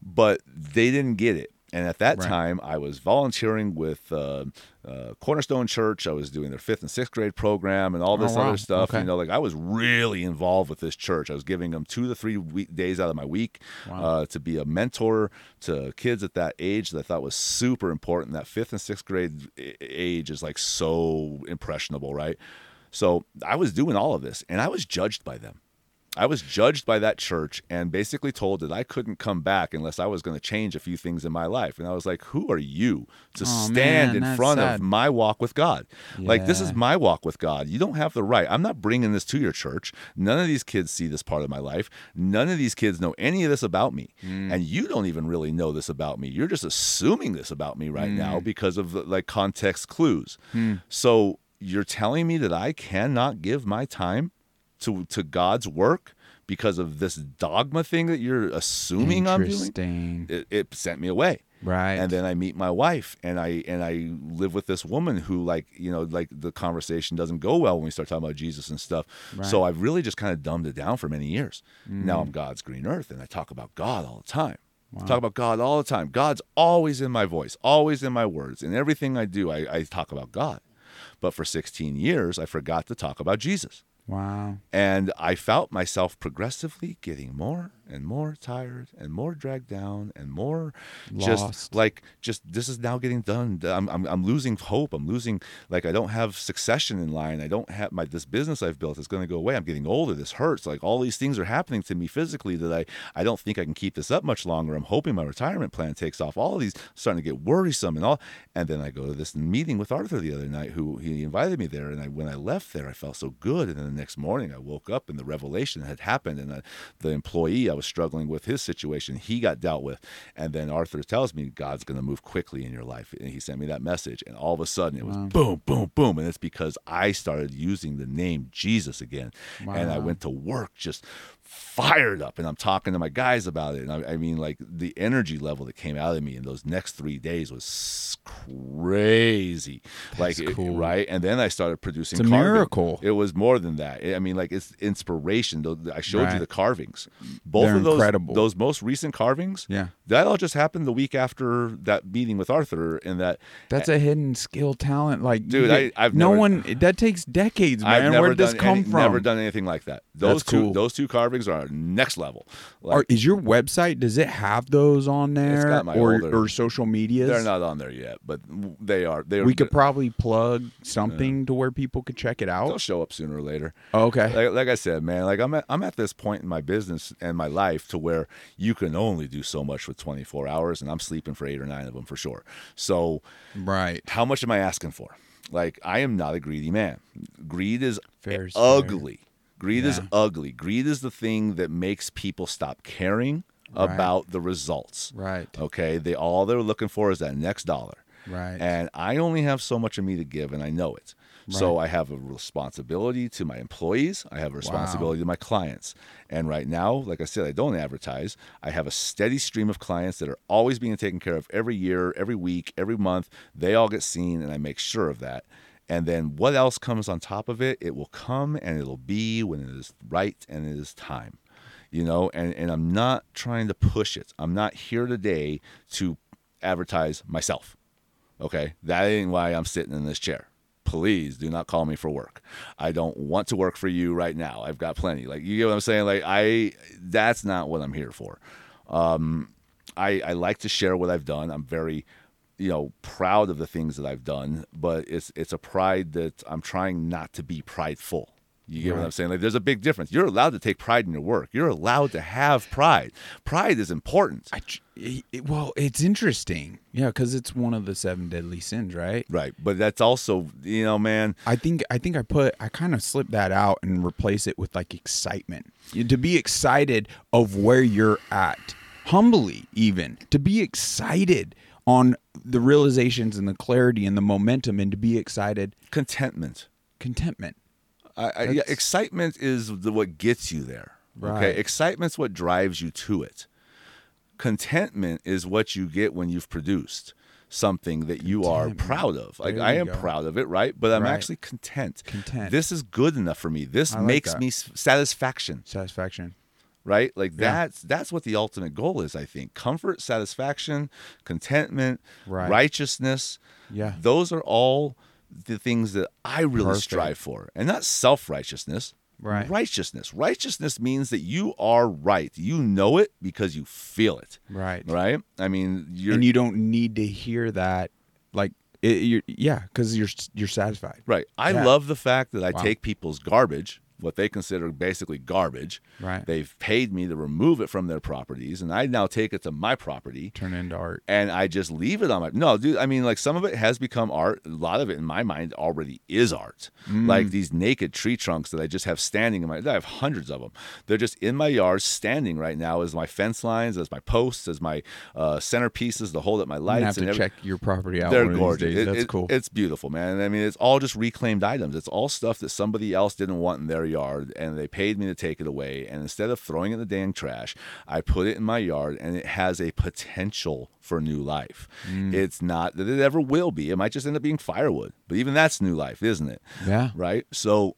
but they didn't get it. And at that Right. time, I was volunteering with uh, uh, Cornerstone Church. I was doing their fifth and sixth grade program and all this Oh, wow. other stuff. Okay. You know, like I was really involved with this church. I was giving them two to three week days out of my week uh, to be a mentor to kids at that age that I thought was super important. That fifth and sixth grade age is like so impressionable, right? So I was doing all of this, and I was judged by them. I was judged by that church and basically told that I couldn't come back unless I was going to change a few things in my life. And I was like, who are you to Oh, stand man, in front sad. of my walk with God? Like, this is my walk with God. You don't have the right. I'm not bringing this to your church. None of these kids see this part of my life. None of these kids know any of this about me. Mm. And you don't even really know this about me. You're just assuming this about me right Mm. now because of like context clues. So you're telling me that I cannot give my time to to God's work because of this dogma thing that you're assuming I'm doing. It, it sent me away. Right. And then I meet my wife and I and I live with this woman who like, you know, like the conversation doesn't go well when we start talking about Jesus and stuff. Right. So I've really just kind of dumbed it down for many years. Now Mm. I'm God's green earth and I talk about God all the time. Talk about God all the time. God's always in my voice, always in my words. In everything I do, I, I talk about God. But for 16 years, I forgot to talk about Jesus. Wow. And I felt myself progressively getting more and more tired and more dragged down and more just like just this is now getting done. I'm, I'm I'm losing hope. I'm losing like I don't have succession in line. I don't have my this business I've built is going to go away. I'm getting older. This hurts. Like all these things are happening to me physically that I I don't think I can keep this up much longer. I'm hoping my retirement plan takes off. All of these starting to get worrisome and all. And then I go to this meeting with Arthur the other night, who he invited me there. And I when I left there, I felt so good. And then the next morning, I woke up and the revelation had happened. And the, the employee I was struggling with his situation, he got dealt with. And then Arthur tells me God's going to move quickly in your life. And he sent me that message. And all of a sudden, it was boom, boom, boom. And it's because I started using the name Jesus again. And I went to work just fired up and I'm talking to my guys about it. And I, I mean, like the energy level that came out of me in those next three days was crazy. like, it- cool. right? And then I started producing It's a carving. miracle. It was more than that. I mean, like it's inspiration. I showed Right. you the carvings. Both They're of those, incredible. those most recent carvings. Yeah. That all just happened the week after that meeting with Arthur. And that That's a hidden skill talent. Like, Dude, I- I've no never- one. That takes decades, man. Where did this come any- from? Never done anything like that. Those That's two, cool. those two carvings are next level. Like, Or is your website? Does it have those on there, or older- or social medias? they're not on there yet, but they are. They We could probably plug something to where people could check it out. They'll show up sooner or later. Oh, okay. Like, like I said, man, like I'm at, I'm at this point in my business and my life to where you can only do so much with 24 hours, and I'm sleeping for eight or nine of them for sure. So, right. how much am I asking for? Like, I am not a greedy man. Greed is Fair is fair. Greed is ugly. Greed is the thing that makes people stop caring Right. about the results. Right. Okay, they all they're looking for is that next dollar. Right. And I only have so much of me to give, and I know it. Right. So I have a responsibility to my employees. I have a responsibility to my clients. And right now, like I said, I don't advertise. I have a steady stream of clients that are always being taken care of every year, every week, every month. They all get seen, and I make sure of that. And then what else comes on top of it? It will come and it'll be when it is right and it is time. You know, and, and I'm not trying to push it. I'm not here today to advertise myself. Okay. That ain't why I'm sitting in this chair. Please do not call me for work. I don't want to work for you right now. I've got plenty. Like you get what I'm saying? Like I that's not what I'm here for. Um I, I like to share what I've done. I'm very you know proud of the things that I've done, but it's it's a pride that I'm trying not to be prideful. You get what I'm saying? Like there's a big difference. You're allowed to take pride in your work. You're allowed to have pride. Pride is important. I, it- well, it's interesting. Yeah, because it's one of the seven deadly sins, right? Right. But that's also, you know, man, I think I think I put I kind of slipped that out and replace it with like excitement. To be excited of where you're at, humbly even to be excited on the realizations and the clarity and the momentum, and to be excited, contentment. contentment. I, I, yeah, excitement is the, what gets you there. Okay, Right. excitement's what drives you to it. Contentment is what you get when you've produced something that you are proud of. Like I am go. proud of it, right? But I'm Right. actually content. Content. This is good enough for me. This like makes that. me satisfaction, Satisfaction. Right? Like Yeah. that's that's what the ultimate goal is. I think comfort, satisfaction, contentment, Right. righteousness. Yeah. Those are all the things that I really Perfect. strive for, and not self righteousness. Right. Righteousness. Righteousness means that you are right. You know it because you feel it. Right. Right. I mean, you're and you don't need to hear that, like it, you're, yeah, because you're you're satisfied. right. I Yeah. love the fact that I Wow. take people's garbage, what they consider basically garbage. Right. They've paid me to remove it from their properties, and I now take it to my property. Turn it into art. and I just leave it on my no, dude. I mean, like some of it has become art. A lot of it, in my mind, already is art. Mm. Like these naked tree trunks that I just have standing in my. I have hundreds of them. They're just in my yard, standing right now as my fence lines, as my posts, as my uh, centerpieces to hold up my lights. gonna have to every- check your property out. they're one of these gorgeous. It- That's it- cool. It's beautiful, man. I mean, it's all just reclaimed items. It's all stuff that somebody else didn't want in their yard, and they paid me to take it away. And instead of throwing it in the dang trash, I put it in my yard, and it has a potential for new life. Mm. It's not that it ever will be. It might just end up being firewood, but even that's new life, isn't it? yeah. Right. So.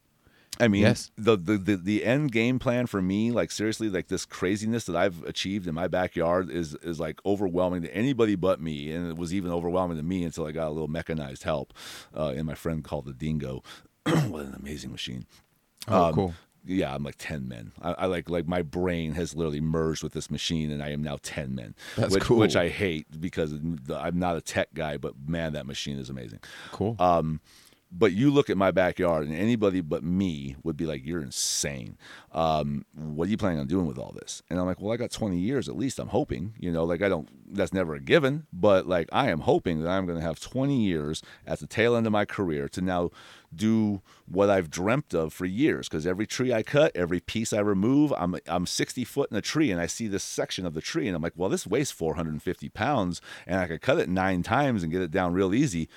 I mean, Yes. the, the the the end game plan for me, like seriously, like this craziness that I've achieved in my backyard is is like overwhelming to anybody but me, and it was even overwhelming to me until I got a little mechanized help, uh, and my friend called the Dingo. what an amazing machine! Oh, Um, cool. Yeah, I'm like ten men. I, I like like my brain has literally merged with this machine, and I am now ten men. That's which, cool. Which I hate because I'm not a tech guy, but man, that machine is amazing. Cool. Um, but you look at my backyard, and anybody but me would be like, "You're insane. Um, what are you planning on doing with all this?" And I'm like, "Well, I got 20 years at least. I'm hoping. You know, like I don't. That's never a given, but like I am hoping that I'm going to have 20 years at the tail end of my career to now do what I've dreamt of for years. Because every tree I cut, every piece I remove, I'm I'm 60 foot in a tree, and I see this section of the tree, and I'm like, "Well, this weighs 450 pounds, and I could cut it nine times and get it down real easy."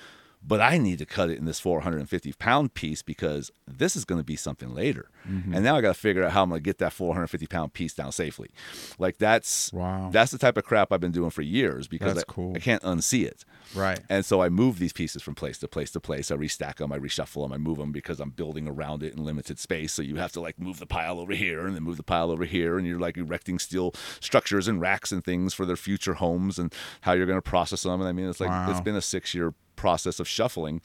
But I need to cut it in this 450 pound piece because this is going to be something later. Mm-hmm. And now I got to figure out how I'm going to get that 450 pound piece down safely. Like that's Wow. that's the type of crap I've been doing for years because I, cool. I can't unsee it. right. And so I move these pieces from place to place to place. I restack them, I reshuffle them, I move them because I'm building around it in limited space. So you have to like move the pile over here and then move the pile over here, and you're like erecting steel structures and racks and things for their future homes and how you're going to process them. And I mean, it's like it's been a six year process of shuffling.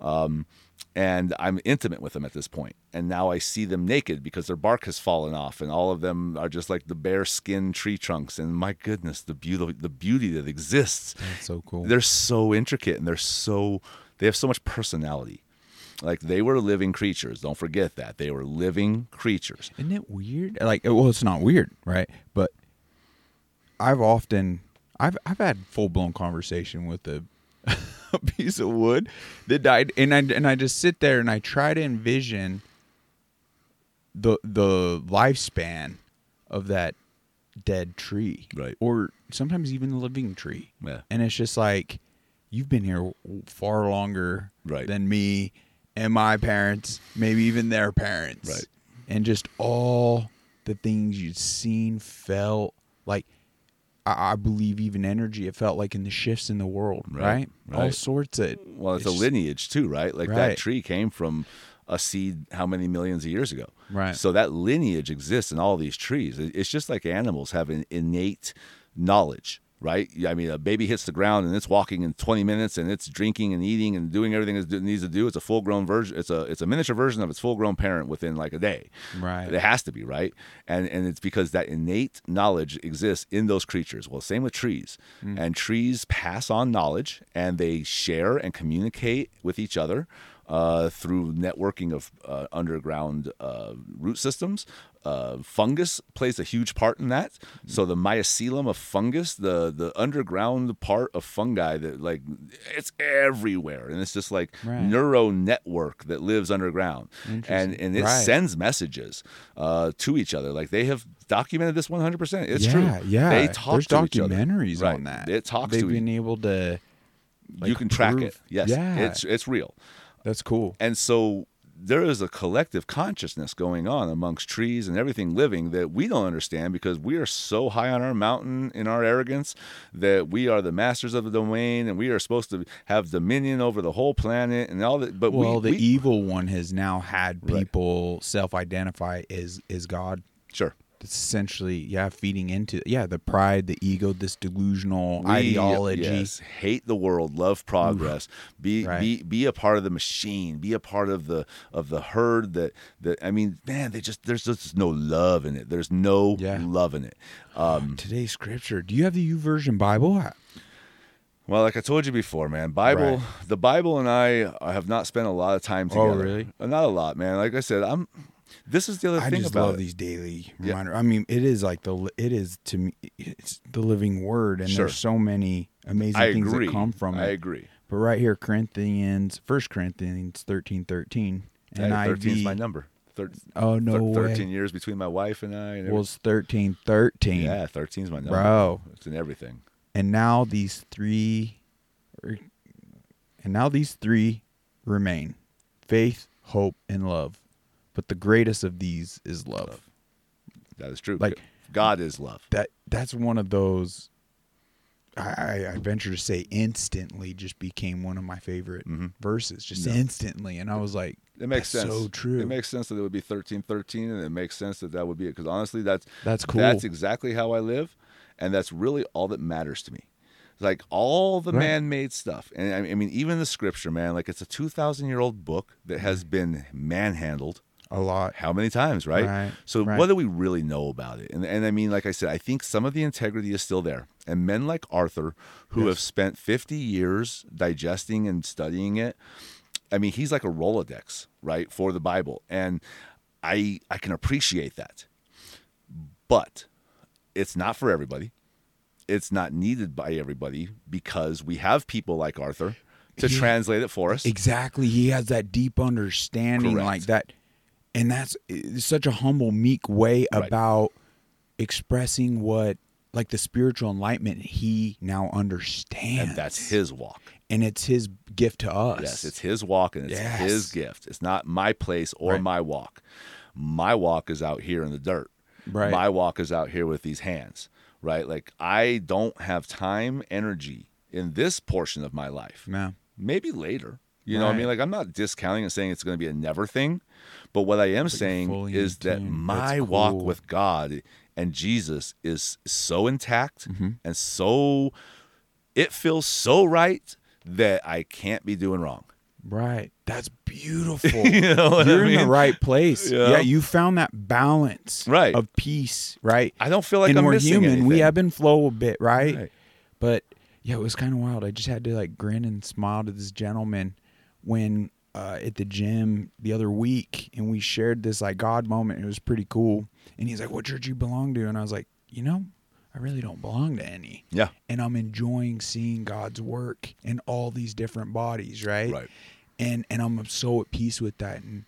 Um, and I'm intimate with them at this point. And now I see them naked because their bark has fallen off, and all of them are just like the bare skin tree trunks. And my goodness, the beauty, the beauty that exists That's so cool. they're so intricate and they're so they have so much personality like they were living creatures don't forget that they were living creatures Isn't it weird? Like, well, it's not weird, right? But I've often, I've, I've had full blown conversation with a, a piece of wood that died, and I and I just sit there and I try to envision the the lifespan of that dead tree, Right. Or sometimes even the living tree, Yeah. And it's just like you've been here far longer Right. than me and my parents, maybe even their parents, Right. And just all the things you'd seen, felt like I, I believe even energy. It felt like in the shifts in the world, Right, right? All right. sorts of. Well, it's, a lineage too, right? Like that tree came from a seed how many millions of years ago. Right. So that lineage exists in all these trees. It's just like animals have an innate knowledge, right? I mean, a baby hits the ground and it's walking in 20 minutes and it's drinking and eating and doing everything it needs to do. It's a full grown version. It's a it's a miniature version of its full grown parent within like a day. Right. It has to be right, and and it's because that innate knowledge exists in those creatures. Well, same with trees, mm. and trees pass on knowledge and they share and communicate with each other uh, through networking of uh, underground uh, root systems. Uh, fungus plays a huge part in that. So the mycelium of fungus, the the underground part of fungi that like it's everywhere, and it's just like Right. neuro network that lives underground, and and it Right. sends messages uh, to each other. Like they have documented this 100. percent It's yeah, true. Yeah, they talk There's to each other. documentaries Right. on that. It talks They've been able to. you like, can track it. Yes, Yeah. it's it's real. That's cool. And so there is a collective consciousness going on amongst trees and everything living that we don't understand because we are so high on our mountain in our arrogance that we are the masters of the domain and we are supposed to have dominion over the whole planet and all that. But Well, we, the we- evil one has now had Right. people self-identify as is God. sure. It's essentially, yeah, feeding into yeah the pride, the ego, this delusional We, ideology. yes, hate the world, love progress, be Right. be be a part of the machine, be a part of the of the herd that that I mean, man, they just there's just no love in it. There's no Yeah. love in it. Um, Today's scripture. Do you have the YouVersion Bible? well, like I told you before, man, Bible, Right. the Bible and I I have not spent a lot of time together. Oh, together. really? Uh, Not a lot, man. Like I said, I'm this is the other thing. I thing just about love it. these daily Yeah. reminder. I mean, it is like the it is to me. It's the living word, and Sure. there's so many amazing I things agree. that come from it. I agree. But right here, Corinthians, First Corinthians thirteen thirteen, Hey, and 13 is my number. Thir- Oh no thir- way! 13 years between my wife and I. And Well, it's thirteen thirteen, yeah, 13 is my number. bro. It's in everything. And now these three, and now these three remain: faith, hope, and love. But the greatest of these is love. Love. That is true. Like- God is love. that that's one of those I, I, venture to say instantly just became one of my favorite Mhm. verses just Yeah. instantly and i was like It makes sense. so true. It makes sense that it would be thirteen thirteen, and it makes sense that that would be it. Because honestly, that's That's cool. That's exactly how I live, and that's really all that matters to me. Like all the Right. man-made stuff, and I I mean, even the scripture, man. Like it's a two thousand year old book that has been manhandled a lot how many times, right? Right, So right. what do we really know about it? And and I mean, like I said, I think some of the integrity is still there. And men like Arthur, who Yes. have spent 50 years digesting and studying it, I mean, he's like a Rolodex, right, for the Bible. And I I can appreciate that. But it's not for everybody. It's not needed by everybody because we have people like Arthur to Yeah. translate it for us. exactly he has that deep understanding Correct. like that and that's such a humble meek way Right. about expressing what like the spiritual enlightenment he now understands and that's his walk. and it's his gift to us Yes, it's his walk and it's Yes. his gift. It's not my place or Right. my walk. My walk is out here in the dirt. Right. My walk is out here with these hands, right? Like I don't have time, energy in this portion of my life. yeah Maybe later. You know what I mean? Like I'm not discounting and saying it's going to be a never thing, but what I am you're saying is that my That's walk with God and Jesus is so intact Mm-hmm. and so it feels so right that I can't be doing wrong. Right. That's beautiful. You know what I You're in the right place. Yeah. Yeah. you found that balance Right. of peace, right? I don't feel like and I'm we're missing human. We anything. ebb and flow a bit, right? Right. But yeah, it was kind of wild. I just had to like grin and smile to this gentleman when uh, at the gym the other week, and we shared this like God moment. It was pretty cool. And he's like, "What church do you belong to?" And I was like, "You know, I really don't belong to any." Yeah. and I'm enjoying seeing God's work in all these different bodies, right? Right. And and I'm so at peace with that and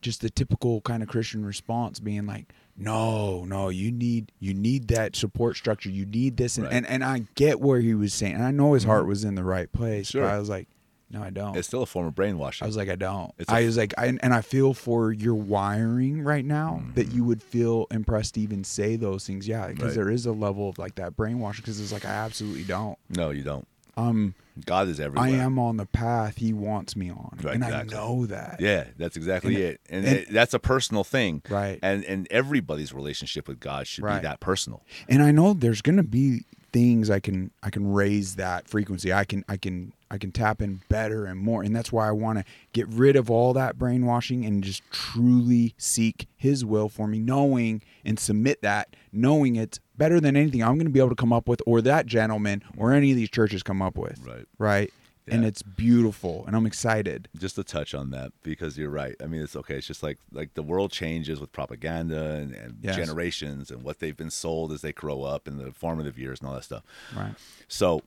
just the typical kind of Christian response being like, No, no, you need you need that support structure. You need this and Right. Mm-hmm. and, and I get where he was saying and I know his heart was in the right place. Sure. But I was like, No, I don't. It's still a form of brainwashing. I was like, I don't. It's a- I was like, I, and I feel for your wiring right now that Mm-hmm. you would feel impressed to even say those things. Yeah, because Right. there is a level of like that brainwashing. Because it's like I absolutely don't. no, you don't. Um, God is everywhere. I am on the path He wants me on, Right, and exactly. I know that. Yeah, that's exactly And- it. And, and- it- that's a personal thing. Right. And and everybody's relationship with God should Right. be that personal. and I know there's gonna be things I can I can raise that frequency. I can I can I can tap in better and more, and that's why I want to get rid of all that brainwashing and just truly seek His will for me, knowing and submit that, knowing it's better than anything I'm gonna be able to come up with, or that gentleman or any of these churches come up with. Right. Right. And it's beautiful, and I'm excited. Just to touch on that because you're right. I mean, it's okay. It's just like like the world changes with propaganda and, and Yes. generations and what they've been sold as they grow up in the formative years and all that stuff. Right. So,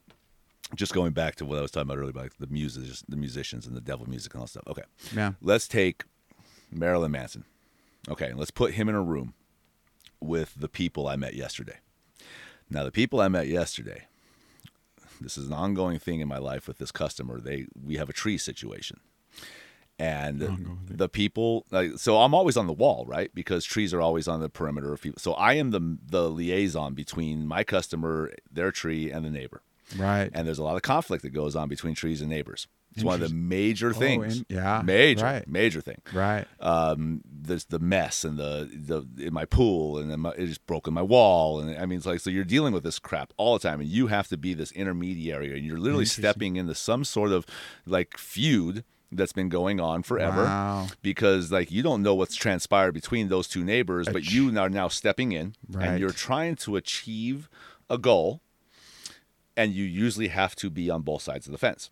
just going back to what I was talking about earlier, about the music, the musicians and the devil music and all that stuff. Okay, Yeah. let's take Marilyn Manson. Okay, let's put him in a room with the people I met yesterday. Now, the people I met yesterday, this is an ongoing thing in my life with this customer. They we have a tree situation. And the people, like, so I'm always on the wall, right? Because trees are always on the perimeter of people. So I am the the liaison between my customer, their tree, and the neighbor Right. and there's a lot of conflict that goes on between trees and neighbors. It's one of the major Oh, things. in- yeah, major, right. major thing. right. Um, there's the mess and the the in my pool, and then my, it just broke in my wall, and I mean, it's like so you're dealing with this crap all the time, and you have to be this intermediary, and you're literally stepping into some sort of like feud that's been going on forever Wow. because like you don't know what's transpired between those two neighbors, but you are now stepping in Right. and you're trying to achieve a goal, and you usually have to be on both sides of the fence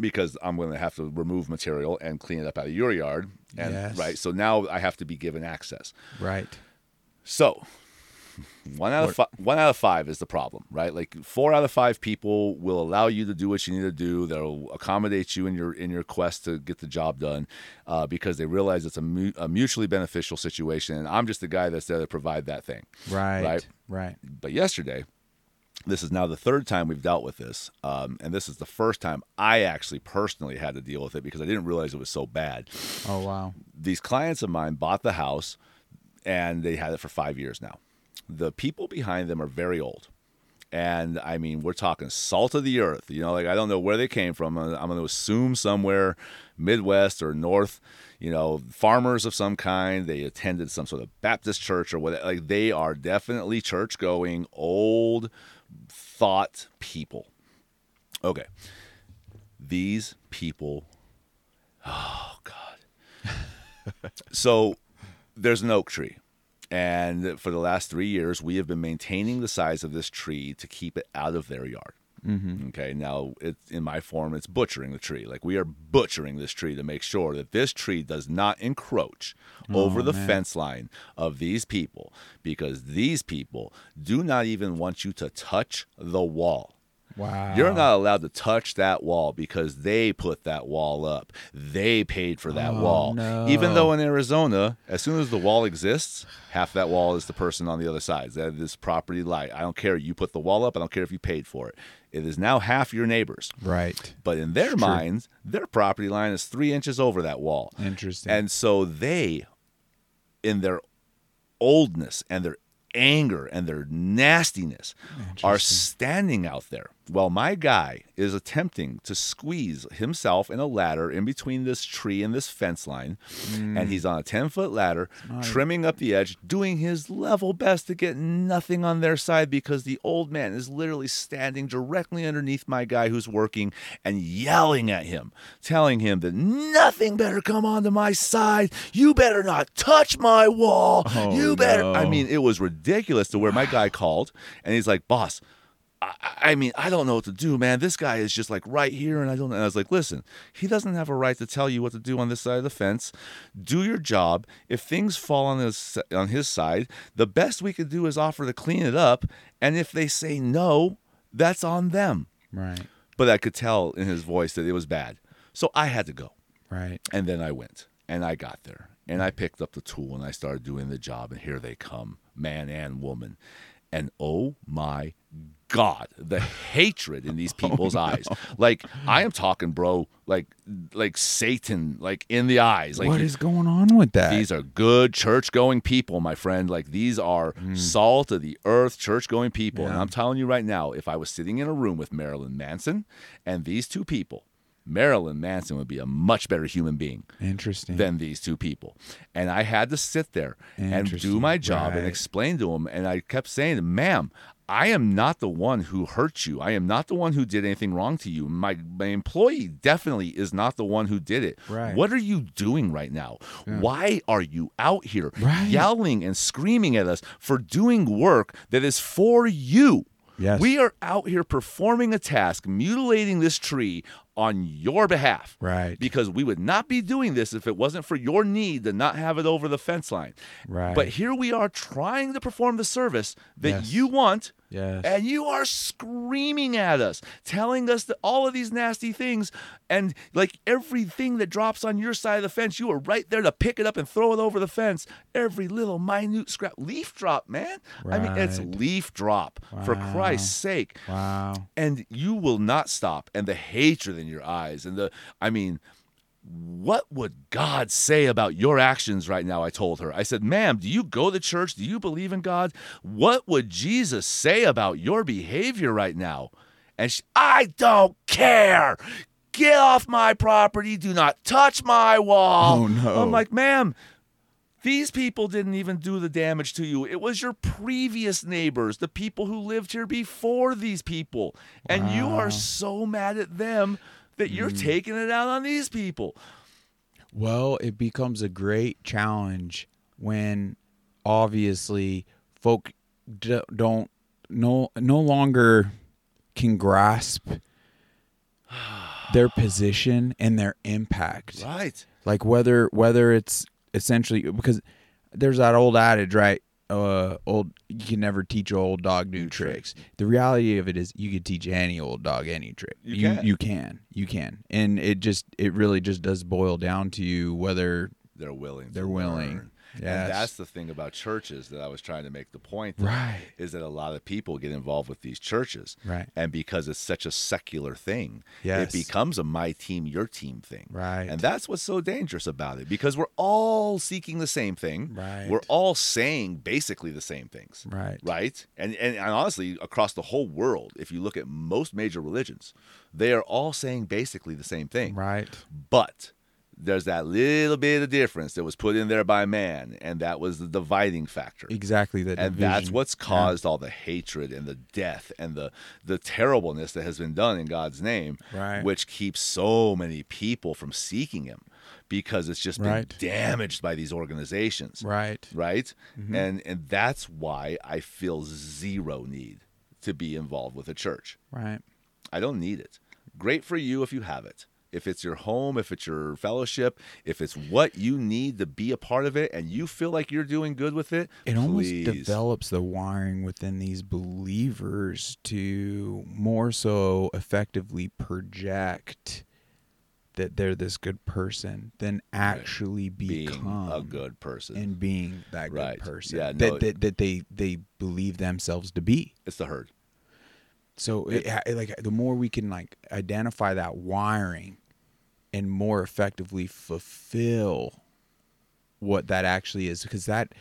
because I'm going to have to remove material and clean it up out of your yard, and Yes. right. So now I have to be given access. Right. So one out of fi- one out of five is the problem, right? Like four out of five people will allow you to do what you need to do. They'll accommodate you in your in your quest to get the job done uh, because they realize it's a, mu- a mutually beneficial situation. And I'm just the guy that's there to provide that thing. Right. Right. Right. But yesterday, this is now the third time we've dealt with this, um, and this is the first time I actually personally had to deal with it because I didn't realize it was so bad Oh wow. these clients of mine bought the house and they had it for five years now. The people behind them are very old. And I mean, we're talking salt of the earth. You know, like I don't know where they came from. I'm going to assume somewhere Midwest or North, you know, farmers of some kind. They attended some sort of Baptist church or whatever. Like they are definitely church going, old thought people. Okay. These people, oh God. so there's an oak tree. And for the last three years, we have been maintaining the size of this tree to keep it out of their yard. Mm-hmm. Okay. Now, it's in my form, it's butchering the tree. Like we are butchering this tree to make sure that this tree does not encroach over the man. fence line of these people because these people do not even want you to touch the wall. Wow. You're not allowed to touch that wall because they put that wall up. They paid for that Oh, wall. no. Even though in Arizona, as soon as the wall exists, half that wall is the person on the other side. That is property right. I don't care. You put the wall up. I don't care if you paid for it. It is now half your neighbors. Right. But in their True. minds, their property line is three inches over that wall. Interesting. And so they, in their oldness and their anger and their nastiness, are standing out there while my guy is attempting to squeeze himself in a ladder in between this tree and this fence line. And he's hmm. on a 10 foot ladder, trimming up the edge, doing his level best to get nothing on their side because the old man is literally standing directly underneath my guy who's working and yelling at him, telling him that nothing better come onto my side. You better not touch my wall. Oh, you better. I mean, it was ridiculous to where my guy called and he's like, boss, I, I mean, I don't know what to do, man. This guy is just like right here, and I don't. And I was like, listen, he doesn't have a right to tell you what to do on this side of the fence. Do your job. If things fall on his on his side, the best we could do is offer to clean it up. And if they say no, that's on them. right. But I could tell in his voice that it was bad, so I had to go. Right. And then I went and I got there and I picked up the tool and I started doing the job. And here they come, man and woman. And oh my God, the hatred in these people's oh, eyes. Like I am talking, bro, like like Satan, like in the eyes. Like what is going on with that? these are good church going people, my friend. Like these are hmm. salt of the earth, church going people. And I'm telling you right now, if I was sitting in a room with Marilyn Manson and these two people, Marilyn Manson would be a much better human being Interesting. than these two people. And I had to sit there and do my job and explain to him. And I kept saying, ma'am, I am not the one who hurt you. I am not the one who did anything wrong to you. My, my employee definitely is not the one who did it. Right. What are you doing right now? Why are you out here Right. yelling and screaming at us for doing work that is for you? Yes. We are out here performing a task, mutilating this tree on your behalf. Right. Because we would not be doing this if it wasn't for your need to not have it over the fence line. Right. But here we are trying to perform the service that Yes. you want. Yes. And you are screaming at us, telling us that all of these nasty things, and like everything that drops on your side of the fence, you are right there to pick it up and throw it over the fence. Every little minute scrap, leaf drop, man. I mean, it's leaf drop for Christ's sake wow. and you will not stop and the hatred in your eyes and the i mean what would god say about your actions right now? I told her. I said ma'am do you go to church? Do you believe in god? What would jesus say about your behavior right now? And she, i don't care. Get off my property. Do not touch my wall. Oh, no. i'm like ma'am these people didn't even do the damage to you. It was your previous neighbors, the people who lived here before these people. And you are so mad at them that you're Mm. taking it out on these people. Well, it becomes a great challenge when obviously folk don't no no longer can grasp their position and their impact. Right. Like whether whether it's essentially because there's that old adage, right? Uh, old you can never teach an old dog new tricks. The reality of it is you could teach any old dog any trick. You you, can. you can. You can. And it just it really just does boil down to you whether They're willing. They're willing. learn. Yes. And that's the thing about churches that I was trying to make the point. that- Right. Is that a lot of people get involved with these churches. Right. And because it's such a secular thing, Yes. it becomes a my team, your team thing. Right. And that's what's so dangerous about it because we're all seeking the same thing. Right. We're all saying basically the same things. Right. Right. And, and and honestly, across the whole world, if you look at most major religions, they are all saying basically the same thing. Right. But there's that little bit of difference that was put in there by man, and that was the dividing factor. Exactly that And that's what's caused all the hatred and the death and the the terribleness that has been done in God's name, Right. which keeps so many people from seeking Him because it's just been Right. damaged by these organizations, Right. right? Mm-hmm. And and that's why I feel zero need to be involved with a church. Right. I don't need it. Great for you if you have it. If it's your home, if it's your fellowship, if it's what you need to be a part of it and you feel like you're doing good with it, it almost develops the wiring within these believers to more so effectively project that they're this good person than actually being become a good person. and being that good Right. person Yeah, no, that, that that they they believe themselves to be. it's the herd. So it, it, like the more we can like identify that wiring and more effectively fulfill what that actually is because that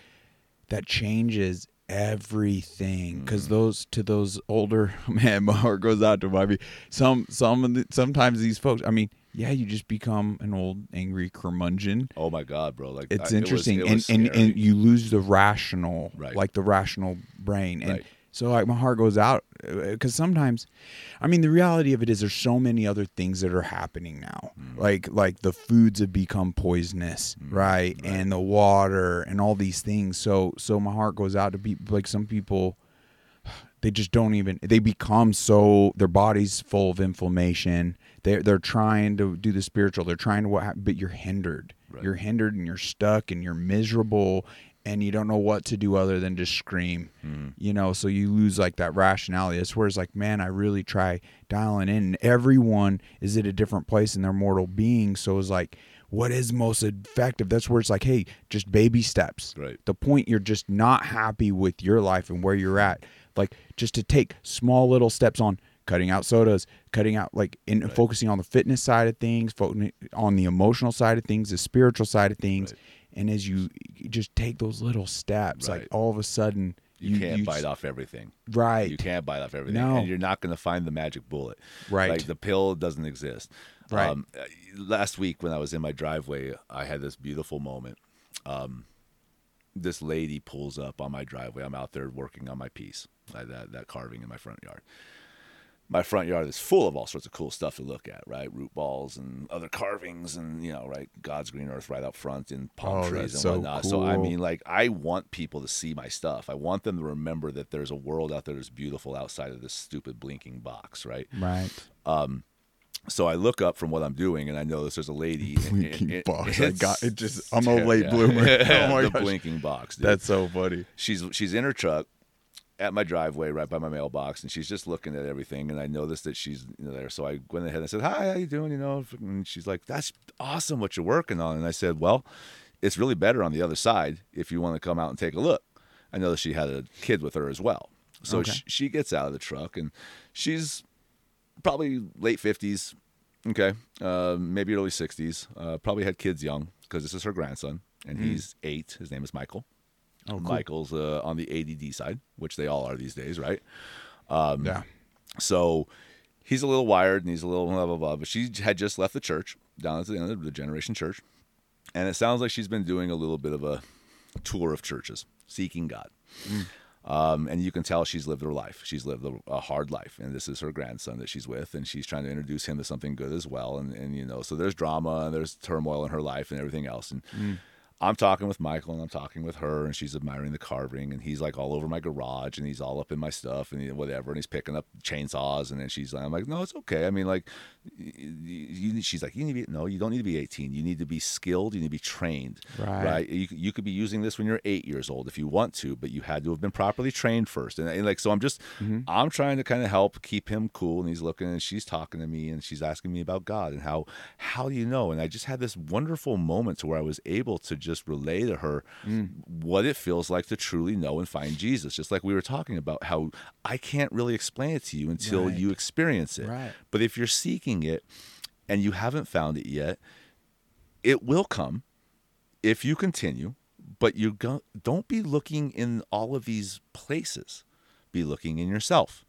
that changes everything because mm. those to those older man my heart goes out to my some some of the, sometimes these folks i mean yeah you just become an old angry curmudgeon Oh my God, bro! Like it's I- it was- interesting it and, and and you lose the rational Right. like the rational brain and Right. So like my heart goes out because sometimes i mean the reality of it is there's so many other things that are happening now Mm. like like the foods have become poisonous right? and the water and all these things so so my heart goes out to people like some people they just don't even they become so their body's full of inflammation they're they're trying to do the spiritual they're trying to what but you're hindered Right. you're hindered and you're stuck and you're miserable and you don't know what to do other than just scream hmm. you know so you lose like that rationality that's where it's like man i really try dialing in and everyone is at a different place in their mortal being so it's like what is most effective that's where it's like hey just baby steps Right. the point you're just not happy with your life and where you're at like just to take small little steps on cutting out sodas, cutting out like in Right. focusing on the fitness side of things, focusing on the emotional side of things, the spiritual side of things. Right. And as you you just take those little steps, Right. like all of a sudden You, can't you bite off everything. Right. You can't bite off everything, No. and you're not going to find the magic bullet. Right. Like the pill doesn't exist. Right. Um, uh, last week when I was in my driveway, I had this beautiful moment. Um, this lady pulls up on my driveway. I'm out there working on my piece, that that carving in my front yard. My front yard is full of all sorts of cool stuff to look at, right? Root balls and other carvings, and you know, right? God's green earth right out front, and palm Oh, trees and so whatnot. So I mean, like, I want people to see my stuff. I want them to remember that there's a world out there that's beautiful outside of this stupid blinking box, right? Right. Um, so I look up from what I'm doing, and I notice there's a lady. Blinking and- box. I got it. Just I'm a late yeah. bloomer. oh my the gosh. blinking box. Dude. That's so funny. she's she's in her truck at my driveway right by my mailbox and she's just looking at everything and I noticed that she's you know, there. So I went ahead and said hi how you doing? You know and she's like that's awesome what you're working on. And I said well it's really better on the other side if you want to come out and take a look. I know that she had a kid with her as well. So Okay. sh- she gets out of the truck and she's probably late 50s okay uh, maybe early 60s uh, probably had kids young because this is her grandson and he's eight. His name is Michael Oh, cool. Michael's uh, on the ADD side, which they all are these days, right? yeah. So he's a little wired and he's a little blah blah blah. But she had just left the church down at the end of the Generation Church, and it sounds like she's been doing a little bit of a tour of churches, seeking God. Um, and you can tell she's lived her life. She's lived a, a hard life, and this is her grandson that she's with, and she's trying to introduce him to something good as well. And, and you know, so there's drama and there's turmoil in her life and everything else. And I'm talking with Michael and I'm talking with her, and she's admiring the carving, and he's like all over my garage, and he's all up in my stuff, and whatever, and he's picking up chainsaws, and then she's like, I'm like, no, it's okay. I mean, like, you, you, she's like, you need to be no, you don't need to be 18. You need to be skilled. You need to be trained. Right. Right. You, you could be using this when you're eight years old if you want to, but you had to have been properly trained first. And, and like, so I'm just, mm-hmm. I'm trying to kind of help keep him cool, and he's looking, and she's talking to me, and she's asking me about God and how, how do you know? And I just had this wonderful moment to where I was able to just relay to her mm. what it feels like to truly know and find Jesus. Just like we were talking about how I can't really explain it to you until Right. you experience it. Right. But if you're seeking it and you haven't found it yet, it will come if you continue, but you go, don't be looking in all of these places. Be looking in yourself.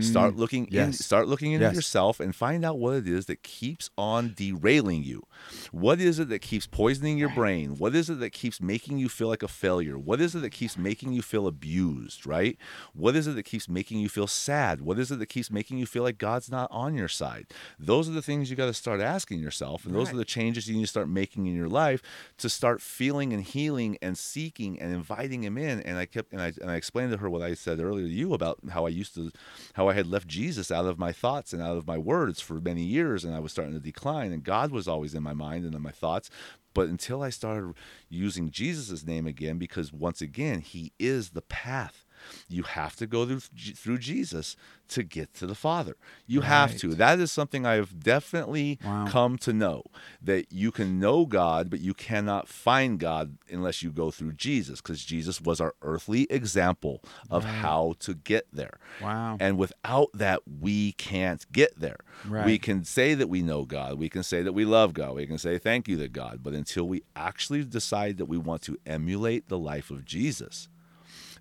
Start mm, looking in, yes. start looking into Yes. yourself and find out what it is that keeps on derailing you. What is it that keeps poisoning your brain? What is it that keeps making you feel like a failure? What is it that keeps making you feel abused, right? What is it that keeps making you feel sad? What is it that keeps making you feel like God's not on your side? Those are the things you got to start asking yourself, and those Right. are the changes you need to start making in your life to start feeling and healing and seeking and inviting him in. And I kept and I and I explained to her what I said earlier to you about how I used to how I had left Jesus out of my thoughts and out of my words for many years and I was starting to decline and God was always in my mind and in my thoughts. But until I started using Jesus' name again, because once again, he is the path. You have to go through through Jesus to get to the Father. You have to. That is something I have definitely Wow. come to know that you can know God, but you cannot find God unless you go through Jesus, because Jesus was our earthly example of how to get there. Wow. And without that, we can't get there. We can say that we know God. We can say that we love God. We can say thank you to God. But until we actually decide that we want to emulate the life of Jesus,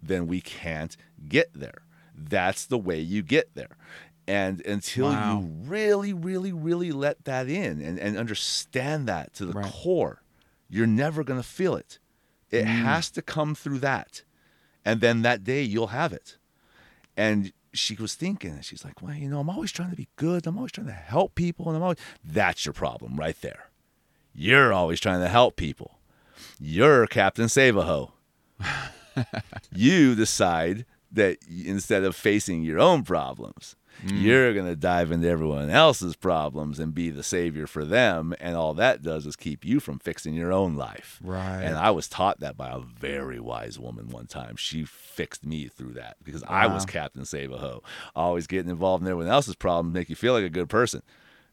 then we can't get there. That's the way you get there. And until Wow. you really, really, really let that in and, and understand that to the Right. core, you're never going to feel it. It Mm. has to come through that. And then that day you'll have it. And she was thinking, and she's like, well, you know, I'm always trying to be good. I'm always trying to help people. And I'm always, that's your problem right there. You're always trying to help people. You're Captain Save-A-Ho. you decide that instead of facing your own problems, mm. you're going to dive into everyone else's problems and be the savior for them. And all that does is keep you from fixing your own life. Right. And I was taught that by a very wise woman one time. She fixed me through that because I was Captain Save a Ho, always getting involved in everyone else's problems, make you feel like a good person.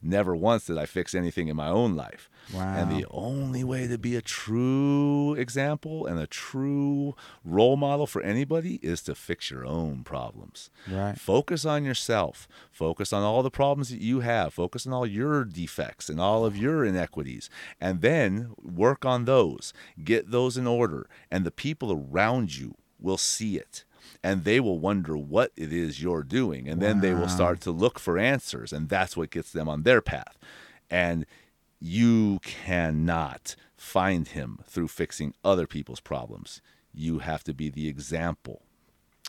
Never once did I fix anything in my own life. And the only way to be a true example and a true role model for anybody is to fix your own problems. Right. Focus on yourself. Focus on all the problems that you have. Focus on all your defects and all of your inequities. And then work on those. Get those in order. And the people around you will see it. And they will wonder what it is you're doing. And then they will start to look for answers. And that's what gets them on their path. And you cannot find him through fixing other people's problems. You have to be the example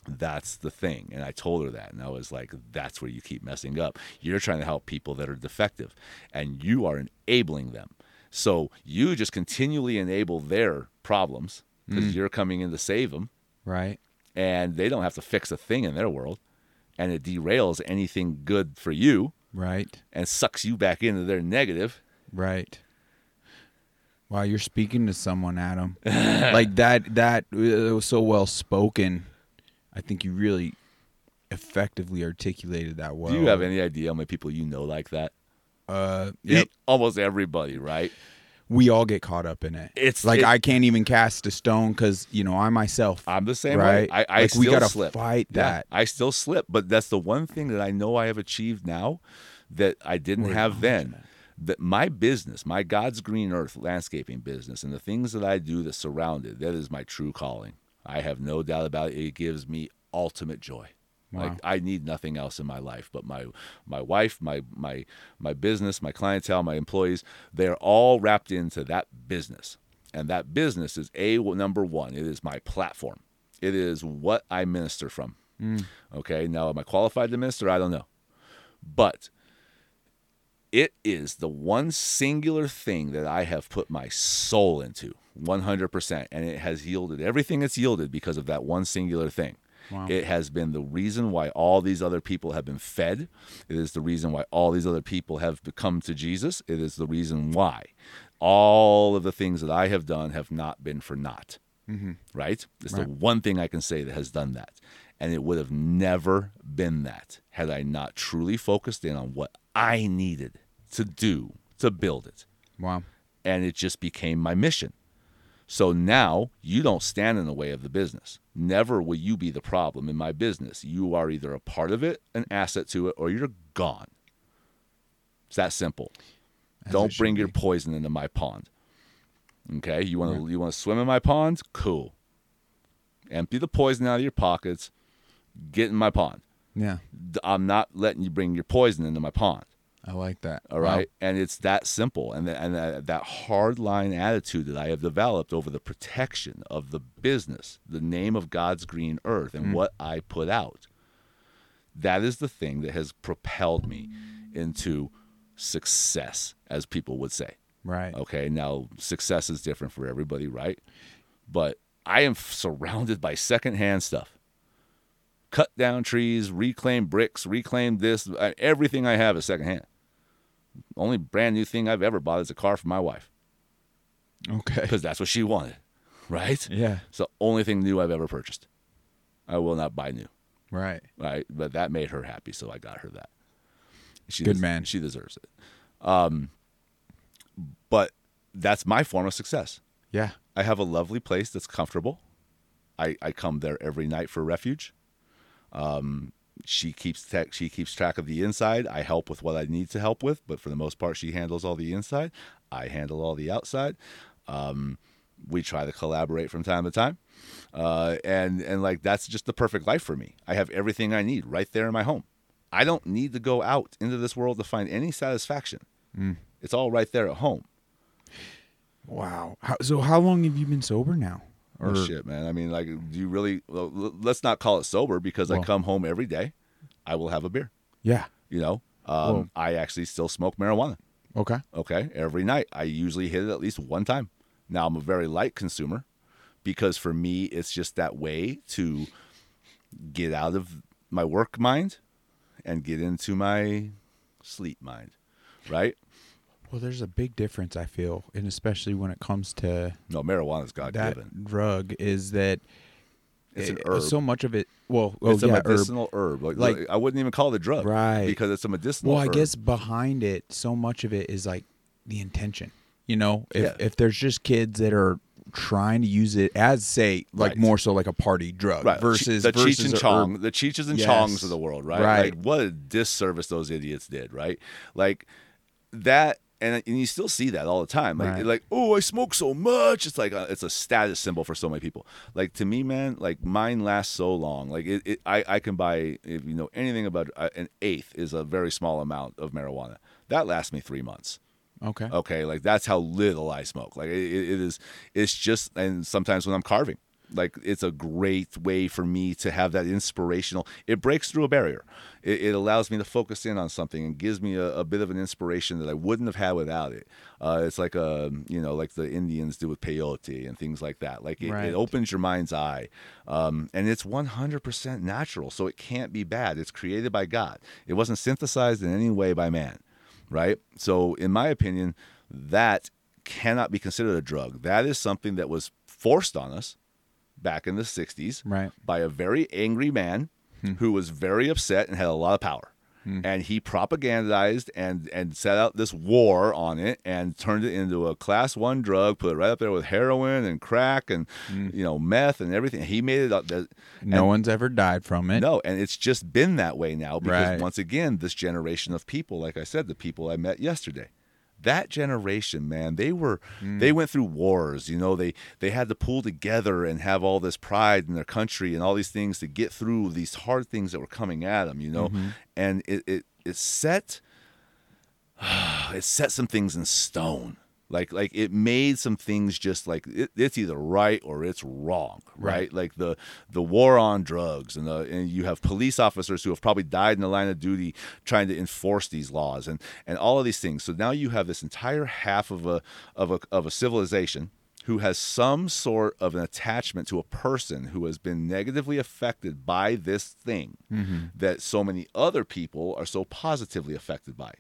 that's the thing. And I told her that. And I was like, that's where you keep messing up. You're trying to help people that are defective and you are enabling them. So you just continually enable their problems because hmm. you're coming in to save them Right. And they don't have to fix a thing in their world. And it derails anything good for you Right. and sucks you back into their negative. Right. Wow, you're speaking to someone, Adam. like that. That it was so well spoken. I think you really effectively articulated that well. Do you have any idea how many people you know like that? Uh, yep. Almost everybody, right? We all get caught up in it. It's- like it- I can't even cast a stone because you know I myself. I'm the same right. way. I, I like still we gotta slip. fight Yeah, that. I still slip, but that's the one thing that I know I have achieved now that I didn't Lord, have then. that. That my business, my God's green earth landscaping business, and the things that I do that surround it, that is my true calling. I have no doubt about it. It gives me ultimate joy. Wow. Like I need nothing else in my life but my my wife, my my my business, my clientele, my employees. They're all wrapped into that business, and that business is a number one. It is my platform. It is what I minister from. Mm. Okay, now am I qualified to minister? I don't know, but it is the one singular thing that I have put my soul into 100%. And it has yielded everything it's yielded because of that one singular thing. Wow. It has been the reason why all these other people have been fed. It is the reason why all these other people have come to Jesus. It is the reason why all of the things that I have done have not been for naught. Mm-hmm. Right? It's the one thing I can say that has done that. And it would have never been that had I not truly focused in on what I needed to do to build it. wow. And it just became my mission. So now you don't stand in the way of the business. Never will you be the problem in my business. You are either a part of it, an asset to it, or you're gone. It's that simple. As don't bring your be. poison into my pond. Okay? You want to you want to swim in my pond? Cool. Empty the poison out of your pockets. Get in my pond. Yeah, I'm not letting you bring your poison into my pond. I like that. All right, and it's that simple, and the, and that, that hard line attitude that I have developed over the protection of the business, the name of God's green earth, and what I put out. That is the thing that has propelled me into success, as people would say. Right. Okay, now success is different for everybody, right? But I am surrounded by secondhand stuff. Cut down trees, reclaim bricks, reclaim this. uh, Everything I have is secondhand. Only brand new thing I've ever bought is a car for my wife Okay. because that's what she wanted, right? Yeah. It's the only thing new I've ever purchased. I will not buy new, Right. right? But that made her happy, so I got her that. She Good des- man. She deserves it. Um, but that's my form of success. Yeah. I have a lovely place that's comfortable. I, I come there every night for refuge. Um, she keeps tech, she keeps track of the inside. I help with what I need to help with, but for the most part, she handles all the inside. I handle all the outside. Um, we try to collaborate from time to time, uh, and and like that's just the perfect life for me. I have everything I need right there in my home. I don't need to go out into this world to find any satisfaction. It's all right there at home. Wow. How, so how long have you been sober now? Oh shit, man. I mean, like, do you really? Well, let's not call it sober because I come home every day. I will have a beer. Yeah. You know, um, Well- I actually still smoke marijuana. Okay. Okay, every night. I usually hit it at least one time. Now I'm a very light consumer because for me, it's just that way to get out of my work mind and get into my sleep mind. Right? Well, there's a big difference I feel, and especially when it comes to No, marijuana's God given. drug, is that It's an herb. So much of it. Well, oh, it's a yeah, herb. medicinal herb. Like, Like- I wouldn't even call it a drug, Right. Because it's a medicinal. Well, I guess behind it, so much of it is like the intention. You know, if Yeah. if there's just kids that are trying to use it as say like Right. more so like a party drug right. versus the versus Cheech and Chong, herb. the Cheeches and Yes. Chongs of the world, right? Right. Like what a disservice those idiots did, right? Like that, and, and you still see that all the time. Like, Right. like oh, I smoke so much. It's like a, it's a status symbol for so many people. Like to me, man, like mine lasts so long. Like it, it I, I can buy if you know anything about uh, an eighth is a very small amount of marijuana. That lasts me three months. Okay. Okay, like that's how little I smoke. Like it, it is, it's just, and sometimes when I'm carving, like it's a great way for me to have that inspirational. It breaks through a barrier. It, it allows me to focus in on something and gives me a, a bit of an inspiration that I wouldn't have had without it. Uh, it's like a, you know, like the Indians do with peyote and things like that. Like it, Right. it opens your mind's eye, um, and it's 100% natural, so it can't be bad. It's created by God. It wasn't synthesized in any way by man right? So, in my opinion, that cannot be considered a drug. That is something that was forced on us back in the 60s Right. by a very angry man Hmm. who was very upset and had a lot of power. Hmm. And he propagandized and, and set out this war on it and turned it into a class one drug, put it right up there with heroin and crack and hmm. you know meth and everything. He made it up. That, No one's ever died from it. no, and it's just been that way now because Right. once again, this generation of people, like I said, the people I met yesterday, that generation, man, they were they mm. went through wars. You know, they they had to pull together and have all this pride in their country and all these things to get through these hard things that were coming at them. You know, mm-hmm. and it it it set it set some things in stone. Like like it made some things just like it, it's either right or it's wrong, right? Right. Like the the war on drugs and the and you have police officers who have probably died in the line of duty trying to enforce these laws and and all of these things. So now you have this entire half of a of a of a civilization who has some sort of an attachment to a person who has been negatively affected by this thing mm-hmm. that so many other people are so positively affected by.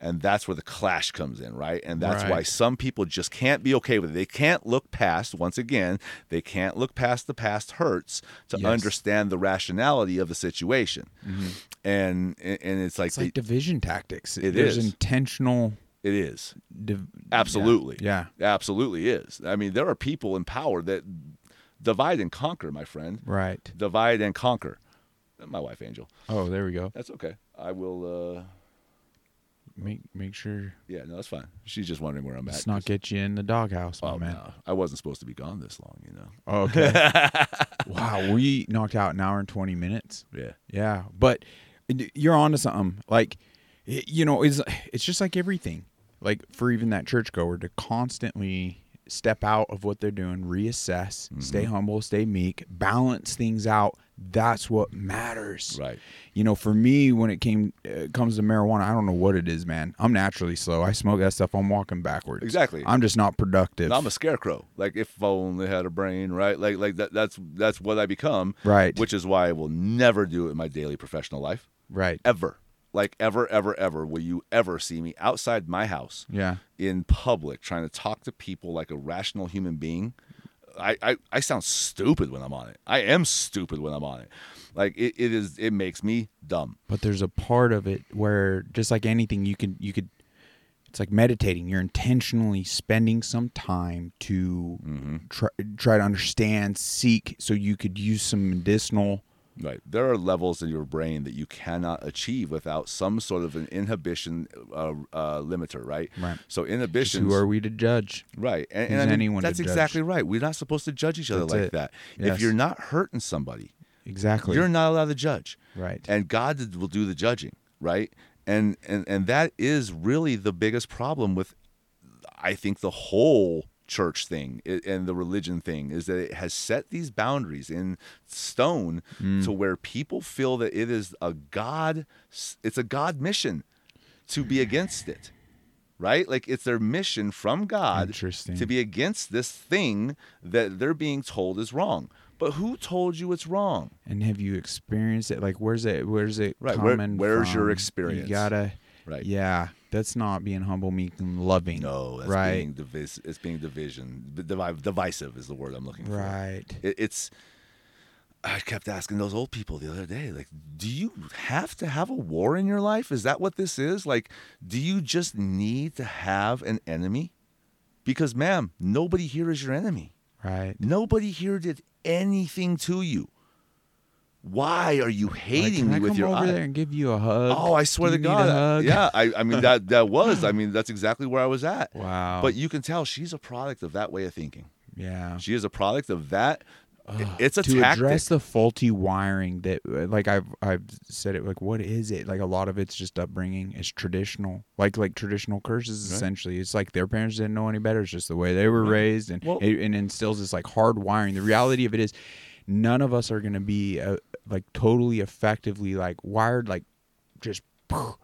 And that's where the clash comes in, right? And that's why some people just can't be okay with it. They can't look past, once again, they can't look past the past hurts to Yes. understand the rationality of the situation. And and it's like, It's like they- division tactics. It There's is. intentional. it is. Div- Absolutely. Yeah. Absolutely is. I mean, there are people in power that divide and conquer, my friend. Right. Divide and conquer. My wife, Angel. Oh, there we go. That's okay. I will. uh Make make sure Yeah, no, that's fine. She's just wondering where I'm at. let's not 'cause- get you in the doghouse, my Oh, man. no. I wasn't supposed to be gone this long, you know. Oh, okay. wow, we knocked out an hour and twenty minutes. Yeah. Yeah, but you're onto something. Like, y- you know, it's it's just like everything. Like for even that churchgoer to constantly step out of what they're doing, reassess, Mm-hmm. stay humble, stay meek, balance things out. That's what matters. Right. You know, for me, when it came uh, comes to marijuana, I don't know what it is, man. I'm naturally slow. I smoke that stuff. I'm walking backwards. Exactly. I'm just not productive. I'm a scarecrow. Like if I only had a brain, right? Like like that that's that's what I become. Right. Which is why I will never do it in my daily professional life. right. Ever. Like ever, ever, ever will you ever see me outside my house Yeah. in public trying to talk to people like a rational human being. I, I, I sound stupid when I'm on it. I am stupid when I'm on it. Like it, it is it makes me dumb. but there's a part of it where just like anything you could you could it's like meditating you're intentionally spending some time to Mm-hmm. try, try to understand seek so you could use some medicinal Right. There are levels in your brain that you cannot achieve without some sort of an inhibition uh, uh, limiter, right? Right. So inhibition. who are we to judge Right. And, and I mean, anyone to that's judge? exactly right. We're not supposed to judge each other That's like it. that. Yes. If you're not hurting somebody, exactly you're not allowed to judge. right And God will do the judging, right? And and and that is really the biggest problem with I think the whole church thing and the religion thing is that it has set these boundaries in stone Mm. to where people feel that it is a god it's a god mission to be against it right? Like it's their mission from god to be against this thing that they're being told is wrong. But who told you it's wrong? And have you experienced it? Like where's it where's it Right, where- where's your experience? you gotta Right. yeah that's not being humble meek and loving No, that's right being divis- It's being division. Divi- divisive is the word I'm looking for. right It, it's I kept asking those old people the other day, like, do you have to have a war in your life? Is that what this is? Like, do you just need to have an enemy? Because, ma'am, nobody here is your enemy. Right. Nobody here did anything to you. Why are you Like, hating can me I with come your over eye? there and give you a hug? Oh, I swear to God. Yeah, I, I mean that that was. I mean that's exactly where I was at. Wow. But you can tell she's a product of that way of thinking. yeah. She is a product of that. it's a to tactic. address the faulty wiring that like I've I've said it like what is it like a lot of it's just upbringing it's traditional like like traditional curses Right. essentially it's like their parents didn't know any better it's just the way they were raised and Well- it, and instills this like hard wiring the reality of it is none of us are going to be uh, like totally effectively like wired like just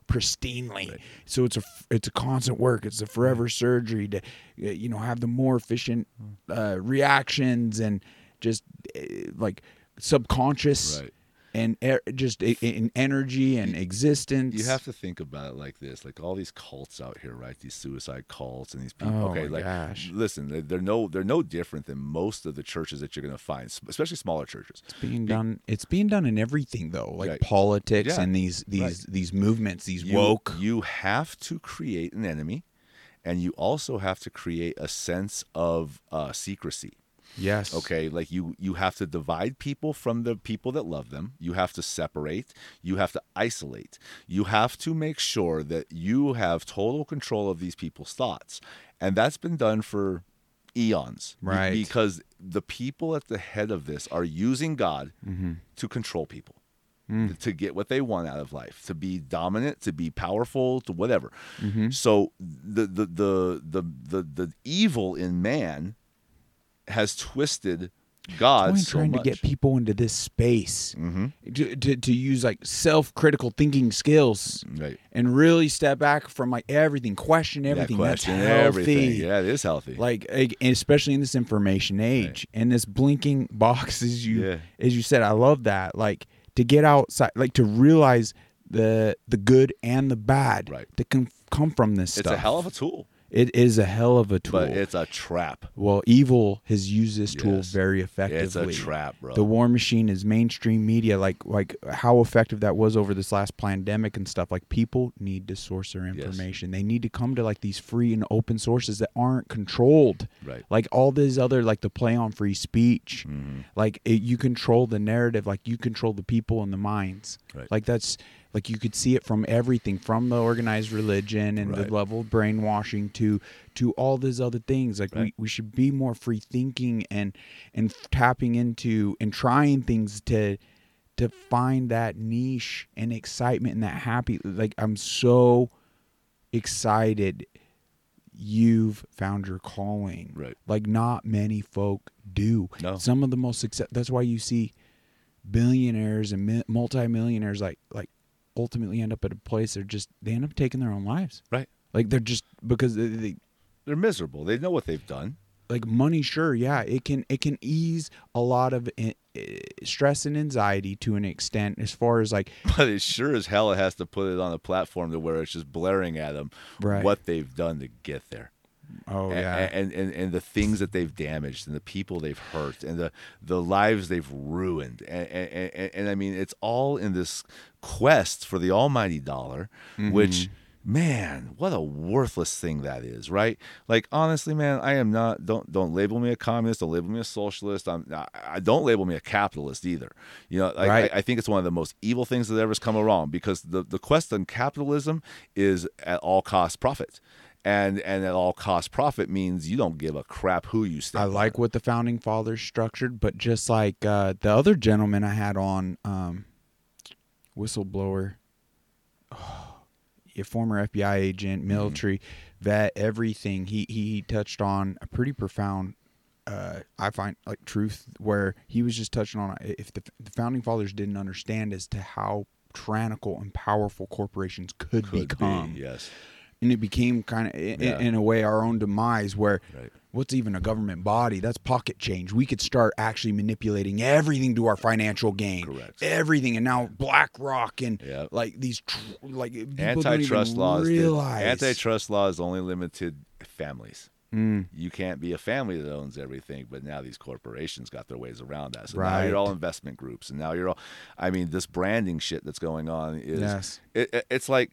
pristinely so it's a it's a constant work it's a forever surgery to uh, you know have the more efficient Hmm. uh, reactions and just uh, like subconscious Right. And er- just in energy and existence You have to think about it like this: like all these cults out here, right? These suicide cults and these people. Oh, okay, my like gosh. listen, they- they're no they're no different than most of the churches that you're going to find, especially smaller churches. it's being done it's being done in everything though like Right. politics Yeah. and these these Right. these movements these You, woke You have to create an enemy, and you also have to create a sense of uh, secrecy. Yes okay like you you have to divide people from the people that love them you have to separate you have to isolate you have to make sure that you have total control of these people's thoughts and that's been done for eons Right. because the people at the head of this are using god Mm-hmm. to control people Mm. to get what they want out of life, to be dominant, to be powerful, to whatever. Mm-hmm. So the the, the the the the evil in man has twisted God so trying much. to get people into this space hmm to, to, to use like self-critical thinking skills Right. and really step back from like everything question everything yeah, that's healthy everything. Yeah, it is healthy. like especially in this information age and this blinking box as you Yeah. as you said i love that like to get outside like to realize the the good and the bad Right. that can come from this stuff. it's stuff a hell of a tool, it is a hell of a tool but it's a trap. well evil has used this tool Yes. very effectively. It's a trap, bro. the war machine is mainstream media like like how effective that was over this last pandemic and stuff like people need to source their information they need to come to like these free and open sources that aren't controlled Right. like all these other like the play on free speech Mhm. like it, you control the narrative like you control the people and the minds Right. like that's like you could see it from everything from the organized religion and Right. the level of brainwashing to to all these other things like Right. we, we should be more free thinking and and tapping into and trying things to to find that niche and excitement and that happy like i'm so excited you've found your calling Right. like not many folk do No. some of the most success that's why you see billionaires and mi- multimillionaires like like ultimately end up at a place they're just they end up taking their own lives Right. like they're just because they, they They're miserable. They know what they've done. like money sure yeah it can it can ease a lot of i- i- stress and anxiety to an extent as far as like But it sure as hell it has to put it on a platform to where it's just blaring at them Right. what they've done to get there. Oh A- yeah. and, and and the things that they've damaged and the people they've hurt and the the lives they've ruined. And and, and, and I mean it's all in this quest for the almighty dollar mm-hmm. which man what a worthless thing that is right? Like honestly man I am not don't don't label me a communist don't label me a socialist. I'm I, I don't label me a capitalist either. You know like, Right. I, I think it's one of the most evil things that ever's come around because the the quest on capitalism is at all cost profit and and at all cost profit means you don't give a crap who you stand I like what the founding fathers structured, but just like uh, the other gentleman I had on, um, whistleblower, a former FBI agent, military vet, everything. He he touched on a pretty profound. Uh, I find like truth where he was just touching on if the, the founding fathers didn't understand as to how tyrannical and powerful corporations could, could become be yes and it became kind of in, Yeah. in a way our own demise where Right. what's even a government body that's pocket change we could start actually manipulating everything to our financial gain Correct. everything and now blackrock and Yeah. like these tr- like antitrust laws did- realize antitrust laws only limited families Mm. You can't be a family that owns everything, but now these corporations got their ways around that. So now you're all investment groups, and now you're all. I mean, this branding shit that's going on is. Yes. It, it- it's like.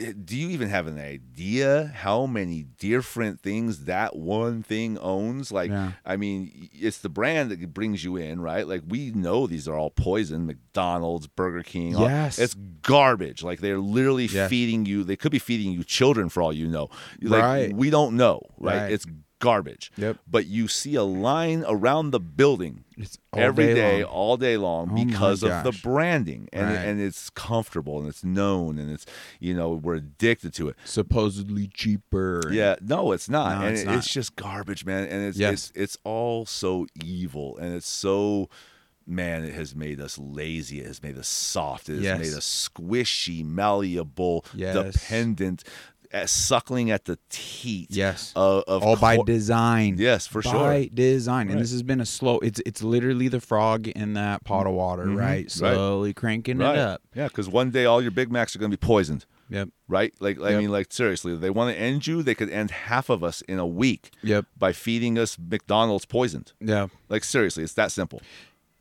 Uh, Do you even have an idea how many different things that one thing owns? Like, Yeah. I mean, it's the brand that brings you in, right? Like, we know these are all poison. McDonald's, Burger King, all- Yes. it's garbage. Like, they're literally Yes. feeding you. They could be feeding you children for all you know. Like, Right. We don't know, right? Right. It's garbage. Yep. But you see a line around the building It's every day day, all day long, Oh because of the branding, and Right. and it's comfortable and it's known and it's you know we're addicted to it. supposedly cheaper. Yeah, no, it's not, No, and it's it- not. it's just garbage, man. And it's Yes. it's it's all so evil, and it's so. Man, it has made us lazy. It has made us soft. It has Yes. made us squishy, malleable, Yes. dependent, suckling at the teat. Yes. Of, of all by cor- design. Yes, for sure. by design. And this has been a slow. It's it's literally the frog in that pot of water, Mhm. right? Right. Slowly cranking right. it up. Yeah, because one day all your Big Macs are going to be poisoned. Yep. right? Like, I mean, like seriously, they want to end you. They could end half of us in a week Yep. by feeding us McDonald's poisoned. Yeah. Like seriously, it's that simple.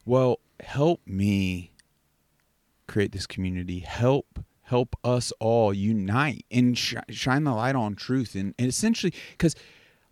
Well, help me create this community. Help help us all unite and sh- shine the light on truth and, and essentially because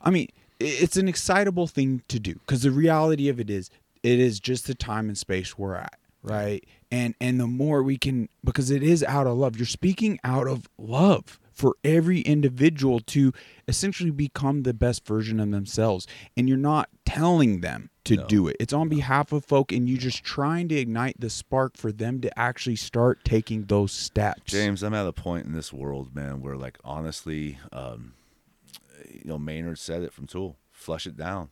I mean it's an excitable thing to do because the reality of it is it is just the time and space we're at right? And and the more we can because it is out of love. You're speaking out of love for every individual to essentially become the best version of themselves and you're not telling them to No. do it it's on behalf of folk and you're just trying to ignite the spark for them to actually start taking those steps James, I'm at a point in this world, man, where like honestly, um, you know, Maynard said it from Tool, flush it down.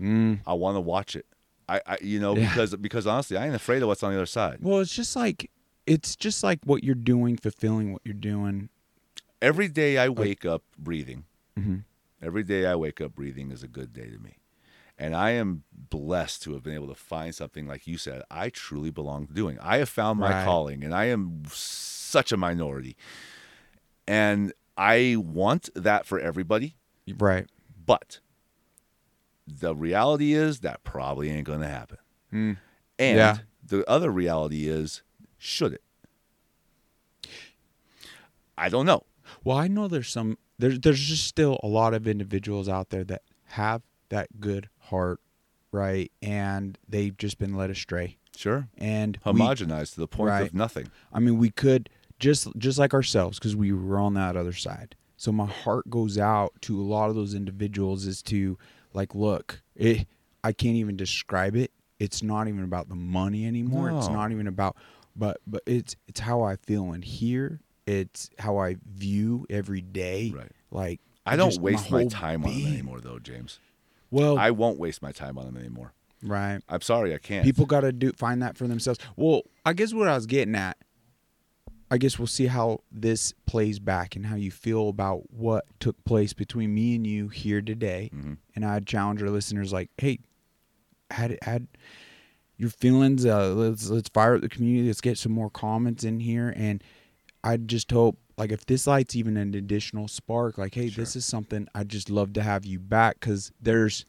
Mm. I want to watch it. I, I, you know, Yeah. because because honestly, I ain't afraid of what's on the other side. well it's just like it's just like what you're doing fulfilling what you're doing Every day I wake up breathing. Mhm. Every day I wake up breathing is a good day to me. And I am blessed to have been able to find something like you said, I truly belong to doing. I have found my Right. calling and I am such a minority. And I want that for everybody, right but the reality is that probably ain't going to happen. Mm. And Yeah. the other reality is, should it? I don't know. Well, I know there's some there's there's just still a lot of individuals out there that have that good heart, right? And they've just been led astray. Sure. And we, Homogenized to the point Right. of nothing. I mean, we could just just like ourselves because we were on that other side. So my heart goes out to a lot of those individuals is to like, look, it, I can't even describe it. It's not even about the money anymore. It's not even about, but but it's it's how I feel in here. It's how I view every day. Right. Like I don't just waste my whole time on them anymore, though, James. Well, I won't waste my time on them anymore. right. I'm sorry, I can't. People got to do find that for themselves. Well, I guess what I was getting at, I guess we'll see how this plays back and how you feel about what took place between me and you here today. Mhm. And I'd challenge our listeners, like, hey, had had your feelings. Uh, let's let's fire up the community. Let's get some more comments in here. And I just hope, like, if this lights even an additional spark, like, hey, this is something I'd just love to have you back because there's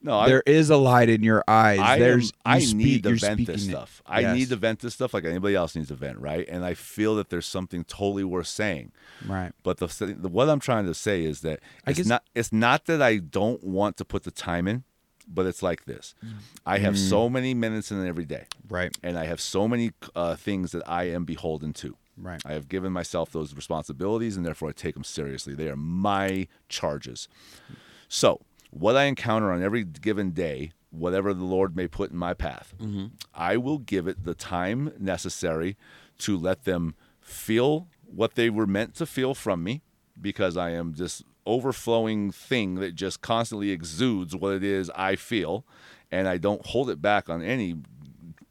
no, I, there is a light in your eyes. I, am, There's I speak- need to vent this speaking it. stuff. I Yes. need to vent this stuff like anybody else needs to vent, right? And I feel that there's something totally worth saying. Right. But the, the what I'm trying to say is that I it's guess- not it's not that I don't want to put the time in, but it's like this. I have Mm. so many minutes in every day, Right. and I have so many uh, things that I am beholden to. Right. I have given myself those responsibilities, and therefore I take them seriously. They are my charges. So, what I encounter on every given day, whatever the Lord may put in my path, mm-hmm. I will give it the time necessary to let them feel what they were meant to feel from me, because I am this overflowing thing that just constantly exudes what it is I feel, and I don't hold it back on any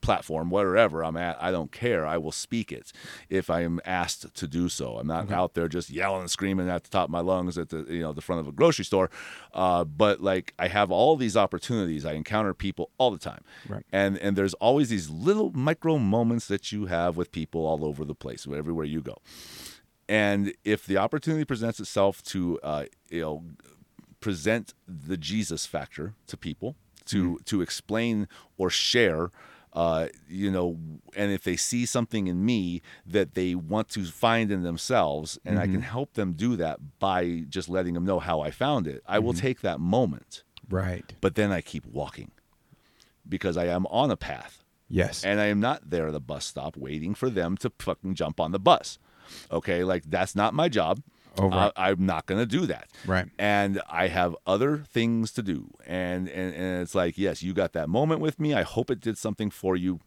platform, wherever I'm at, I don't care. I will speak it if I am asked to do so. I'm not out there just yelling and screaming at the top of my lungs at the you know the front of a grocery store. Uh, but like I have all these opportunities. I encounter people all the time, Right. and and there's always these little micro moments that you have with people all over the place, everywhere you go. And if the opportunity presents itself to uh, you know present the Jesus factor to people, to to explain or share. Uh, you know, and if they see something in me that they want to find in themselves, and I can help them do that by just letting them know how I found it, I will take that moment. Right. But then I keep walking because I am on a path Yes. and I am not there at the bus stop waiting for them to fucking jump on the bus. Okay, like that's not my job. Oh, right. Uh, I'm not going to do that. Right. And I have other things to do. And, and and it's like, yes, you got that moment with me. I hope it did something for you.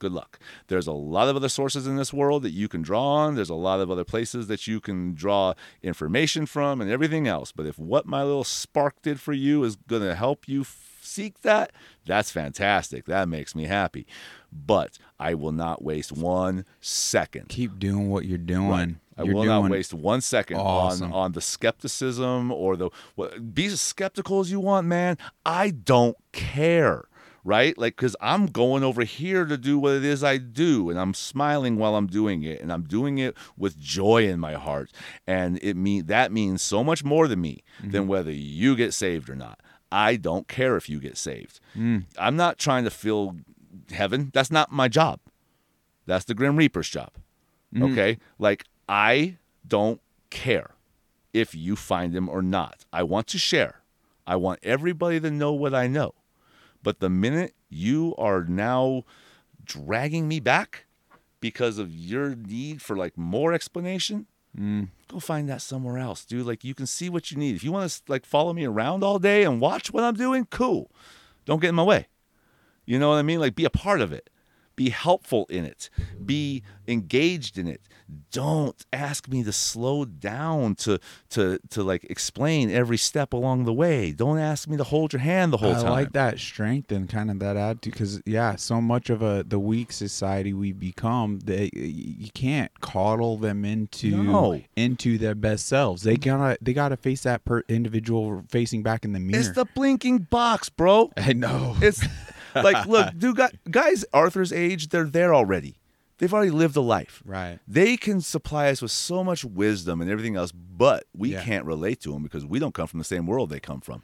Good luck. There's a lot of other sources in this world that you can draw on. There's a lot of other places that you can draw information from and everything else. But if what my little spark did for you is going to help you f- seek that, that's fantastic. That makes me happy. But I will not waste one second Keep doing what you're doing. I You're will not waste one second awesome. on on the skepticism or the what, be as skeptical as you want, man. I don't care, right? Like because I'm going over here to do what it is I do, and I'm smiling while I'm doing it, and I'm doing it with joy in my heart, and it mean that means so much more to me Mm-hmm. than whether you get saved or not. I don't care if you get saved. Mm. I'm not trying to fill heaven. That's not my job. That's the Grim Reaper's job. Mm. Okay? Like, I don't care if you find him or not. I want to share. I want everybody to know what I know. But the minute you are now dragging me back because of your need for like more explanation, mm. go find that somewhere else, dude. Like you can see what you need. If you want to like follow me around all day and watch what I'm doing, cool. Don't get in my way. You know what I mean? Like be a part of it. Be helpful in it. Be engaged in it. Don't ask me to slow down to to to like explain every step along the way. Don't ask me to hold your hand the whole I time. I like that strength and kind of that attitude because yeah, so much of a the weak society we become that you can't coddle them into No. into their best selves. They gotta they gotta face that per individual facing back in the mirror. It's the blinking box, bro. I know. It's like, look, dude, guys Arthur's age, they're there already. They've already lived a life. right. They can supply us with so much wisdom and everything else, but we Yeah. can't relate to them because we don't come from the same world they come from.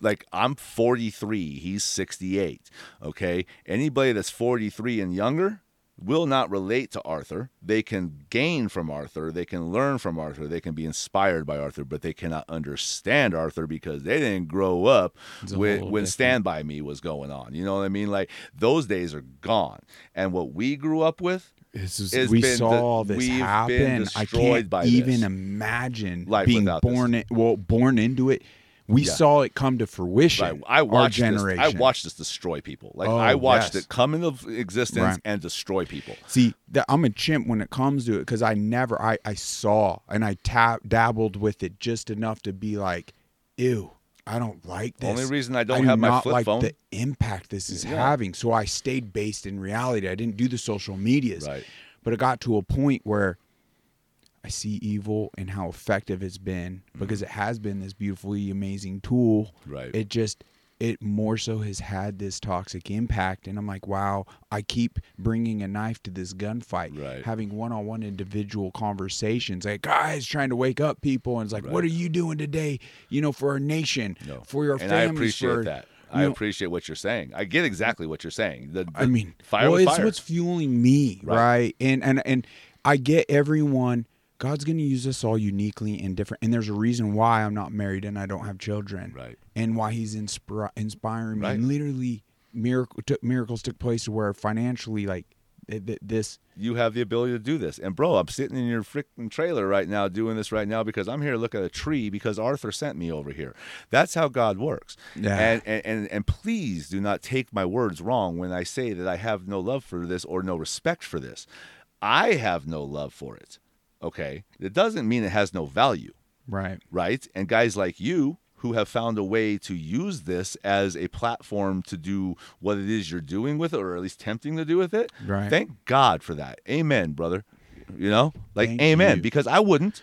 Like I'm 43, he's 68. Okay, anybody that's 43 and younger will not relate to Arthur. They can gain from Arthur, they can learn from Arthur, they can be inspired by Arthur, but they cannot understand Arthur because they didn't grow up when, when Stand By Me was going on. You know what I mean? Like those days are gone. And what we grew up with is, we saw de- this happen. I can't even this. imagine Life being born in, well born into it. We Yeah. saw it come to fruition. Right. I our watched this. generation. I watched this destroy people. Like Oh, I watched yes. it come into existence Right. and destroy people. See, that I'm a chimp when it comes to it because I never, I, I saw and I tap dabbled with it just enough to be like, ew, I don't like this. Only reason I don't do have my not flip like phone- the impact this is Yeah. having. So I stayed based in reality. I didn't do the social medias, Right. but it got to a point where I see evil and how effective it's been mm. because it has been this beautifully amazing tool. Right. It just it more so has had this toxic impact and I'm like, wow, I keep bringing a knife to this gunfight, Right. having one-on-one individual conversations. Like, guys, trying to wake up people and it's like, what are you doing today, you know, for our nation, No. for your and families, I appreciate for that. I know- appreciate what you're saying. I get exactly what you're saying. The, I mean, fire well, it's fire. what's fueling me, Right. right? And and and I get everyone. God's going to use us all uniquely and different, and there's a reason why I'm not married and I don't have children, Right. And why He's inspira- inspiring me. Right. And literally, miracle took, miracles took place where financially, like th- th- this, you have the ability to do this. And bro, I'm sitting in your freaking trailer right now doing this right now because I'm here to look at a tree because Arthur sent me over here. That's how God works. Yeah. And, and and and please do not take my words wrong when I say that I have no love for this or no respect for this. I have no love for it. Okay? It doesn't mean it has no value right? right? And guys like you who have found a way to use this as a platform to do what it is you're doing with it, or at least tempting to do with it. Right. Thank God for that. Amen, brother. You know, like Thank amen, you. because I wouldn't,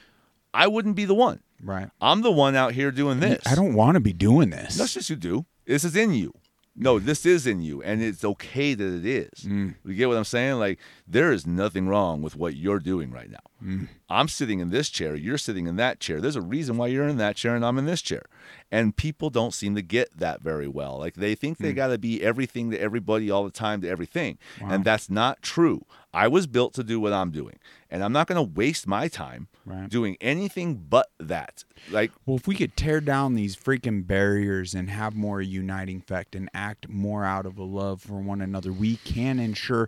I wouldn't be the one. Right. I'm the one out here doing this. I don't want to be doing this. That's just you do. This is in you. No, this is in you, and it's okay that it is. Mm. You get what I'm saying? Like there is nothing wrong with what you're doing right now. Mm. I'm sitting in this chair, you're sitting in that chair. There's a reason why you're in that chair and I'm in this chair. And people don't seem to get that very well. Like they think they got to be everything to everybody all the time to everything. And that's not true. I was built to do what I'm doing. And I'm not going to waste my time Right. doing anything but that. Like Well, if we could tear down these freaking barriers and have more uniting effect and act more out of a love for one another, we can ensure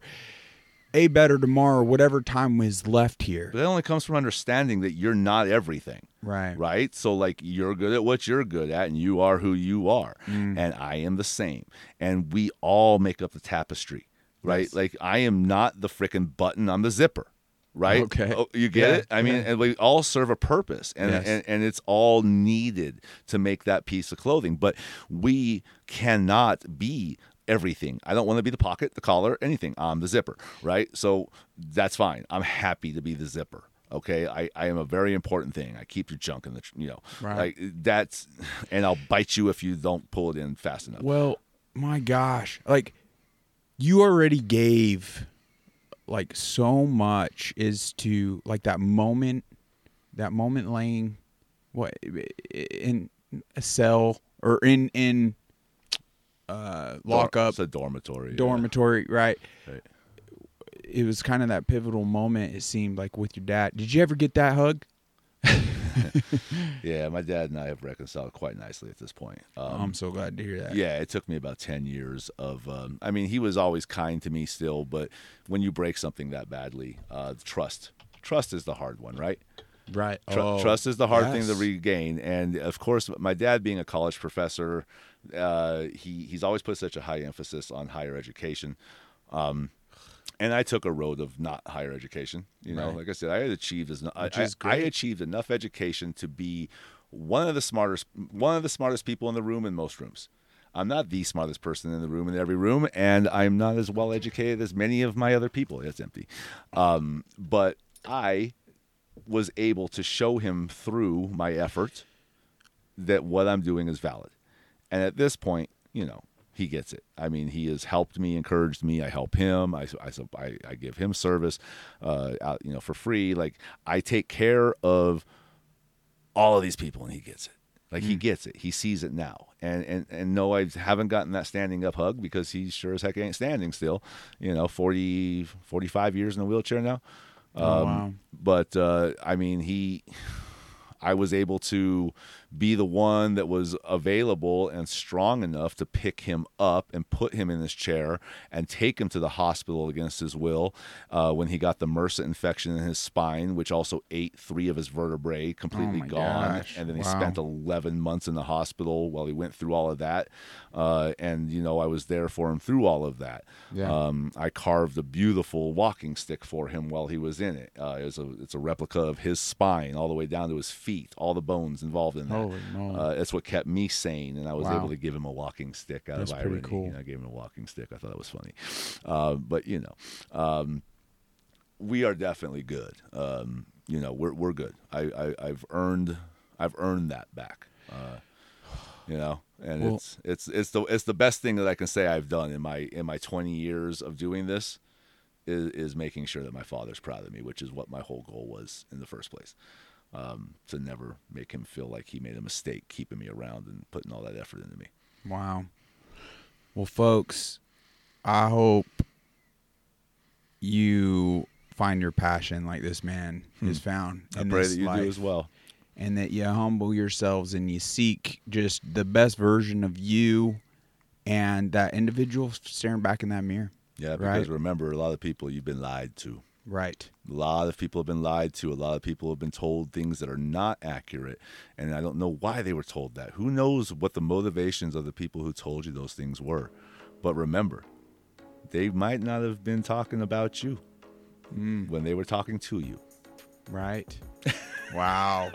a better tomorrow, whatever time is left here. But that only comes from understanding that you're not everything. Right. Right? So, like, you're good at what you're good at, and you are who you are. Mm. And I am the same. And we all make up the tapestry. Right? Yes. Like, I am not the freaking button, I'm the zipper. Right? Okay. Oh, you get Yeah, it? I mean, yeah. and we all serve a purpose, and, Yes. and and it's all needed to make that piece of clothing. But we cannot be everything. I don't want to be the pocket, the collar, anything. I'm the zipper, right? So that's fine. I'm happy to be the zipper. Okay, I, I am a very important thing. I keep your junk in the, you know, Right. like that's, and I'll bite you if you don't pull it in fast enough. Well, my gosh, like you already gave like so much is to like that moment, that moment laying what in a cell or in in uh lock up It's a dormitory. yeah. dormitory, right? Right. It was kind of that pivotal moment. It seemed like with your dad. Did you ever get that hug? Yeah, my dad and I have reconciled quite nicely at this point. Um, I'm so glad to hear that. Yeah, it took me about 10 years of, um, I mean, he was always kind to me still, but when you break something that badly, uh, trust. Trust is the hard one, right? right. Tr- Oh, trust is the hard thing to regain. And of course, my dad being a college professor, uh, he, he's always put such a high emphasis on higher education. Um, and I took a road of not higher education. You know, Right. like I said, I had achieved as I, Which I- is I achieved enough education to be one of the smartest one of the smartest people in the room in most rooms. I'm not the smartest person in the room in every room, and I'm not as well educated as many of my other people. It's empty, um, but I was able to show him through my effort that what I'm doing is valid. And at this point, you know, he gets it. I mean, he has helped me, encouraged me. I help him. I, I, I, I give him service, uh, out, you know, for free. Like I take care of all of these people, and he gets it. Like he gets it. He sees it now. And and and no, I haven't gotten that standing up hug because he sure as heck ain't standing still. You know, 40, 45 years in a wheelchair now. Oh, Um, wow. But uh, I mean, he, I was able to be the one that was available and strong enough to pick him up and put him in his chair and take him to the hospital against his will uh, when he got the MRSA infection in his spine, which also ate three of his vertebrae, completely Oh gone. gosh. And then he Wow. spent 11 months in the hospital while he went through all of that. Uh, and, you know, I was there for him through all of that. Yeah. Um, I carved a beautiful walking stick for him while he was in it. Uh, it was a, it's a replica of his spine all the way down to his feet, all the bones involved in that. Holy moly. Uh, that's what kept me sane, and I was Wow. able to give him a walking stick out That's of pretty irony. cool. You know, I gave him a walking stick. I thought that was funny. Uh, but you know, um, we are definitely good. Um, you know, we're we're good. I, I I've earned I've earned that back. Uh, you know, and Well- it's it's it's the it's the best thing that I can say I've done in my in my 20 years of doing this is is making sure that my father's proud of me, which is what my whole goal was in the first place. Um, to never make him feel like he made a mistake keeping me around and putting all that effort into me. Wow. Well, folks, I hope you find your passion like this man is found. I pray that you life, do as well. And that you humble yourselves and you seek just the best version of you and that individual staring back in that mirror. Yeah, because Right. remember, a lot of people you've been lied to. Right. A lot of people have been lied to. A lot of people have been told things that are not accurate. And I don't know why they were told that. Who knows what the motivations of the people who told you those things were. But remember, they might not have been talking about you mm. when they were talking to you. Right. Wow.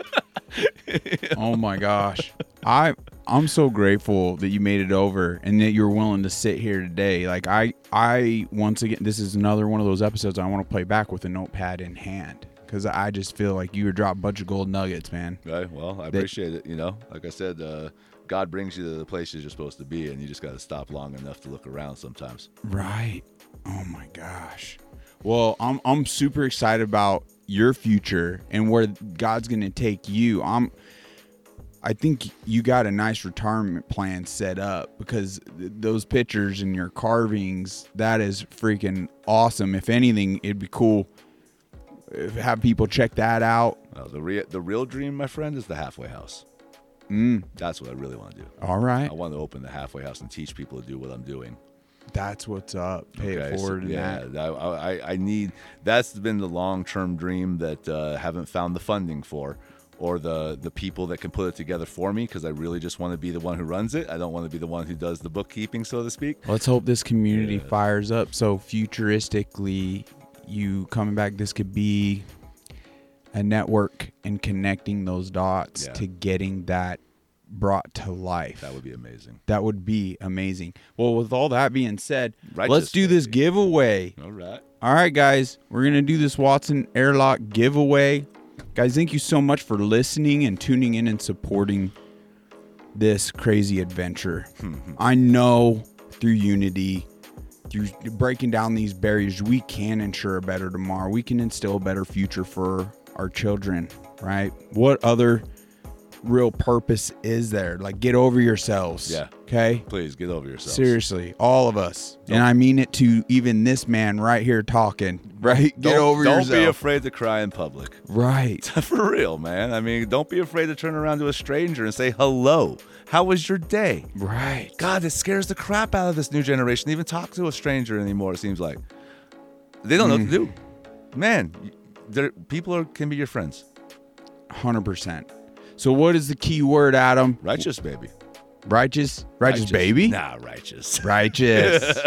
oh my gosh. I I'm so grateful that you made it over and that you're willing to sit here today. Like I I once again this is another one of those episodes I want to play back with a notepad in hand cuz I just feel like you were dropped a bunch of gold nuggets, man. Right. Well, I They- appreciate it. You know, like I said, uh, God brings you to the places you're supposed to be, and you just got to stop long enough to look around sometimes. Right. Oh my gosh. Well, I'm I'm super excited about your future and where God's going to take you. I'm I think you got a nice retirement plan set up because th- those pictures and your carvings, that is freaking awesome. If anything, it'd be cool if have people check that out. Well, the real the real dream, my friend, is the halfway house. Mm, That's what I really want to do. all right. I want to open the halfway house and teach people to do what I'm doing. That's what's up. Pay Okay, it forward in yeah, that. that- I, I, I need. That's been the long term dream that uh, haven't found the funding for, or the the people that can put it together for me. Because I really just want to be the one who runs it. I don't want to be the one who does the bookkeeping, so to speak. Let's hope this community Yeah. fires up. So futuristically, you coming back, this could be a network and connecting those dots Yeah. to getting that brought to life. That would be amazing. That would be amazing. Well, with all that being said, Righteous, let's do this baby. giveaway. All right. All right, guys, we're going to do this Watson Airlock giveaway. Guys, thank you so much for listening and tuning in and supporting this crazy adventure. I know through unity, through breaking down these barriers, we can ensure a better tomorrow. We can instill a better future for our children, right? What other real purpose is there? Like, get over yourselves. Yeah. Okay. Please get over yourself. Seriously, all of us, and I mean it to even this man right here talking. Right, get Don't, over don't be afraid to cry in public. right, For real, man. I mean, don't be afraid to turn around to a stranger and say hello. How was your day? right. God, it scares the crap out of this new generation. to Even talk to a stranger anymore. It seems like they don't know what to do. Mm. Man, people are, can be your friends. Hundred percent. So, what is the key word, Adam? Righteous, baby. Righteous, righteous, baby, Nah, righteous. righteous.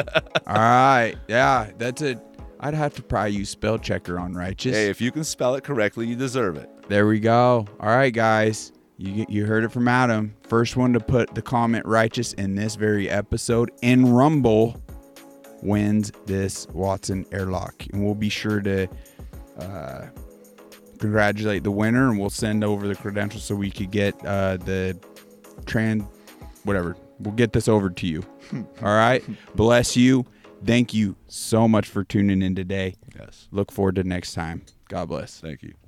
all right, yeah, that's it. I'd have to probably use spell checker on righteous. Hey, if you can spell it correctly, you deserve it. There we go. All right, guys. You you heard it from Adam. First one to put the comment righteous in this very episode in Rumble wins this Watson airlock, and we'll be sure to uh, congratulate the winner, and we'll send over the credentials so we could get uh, the trans whatever. We'll get this over to you. All right. Bless you. Thank you so much for tuning in today. Yes. Look forward to next time. God bless. Thank you.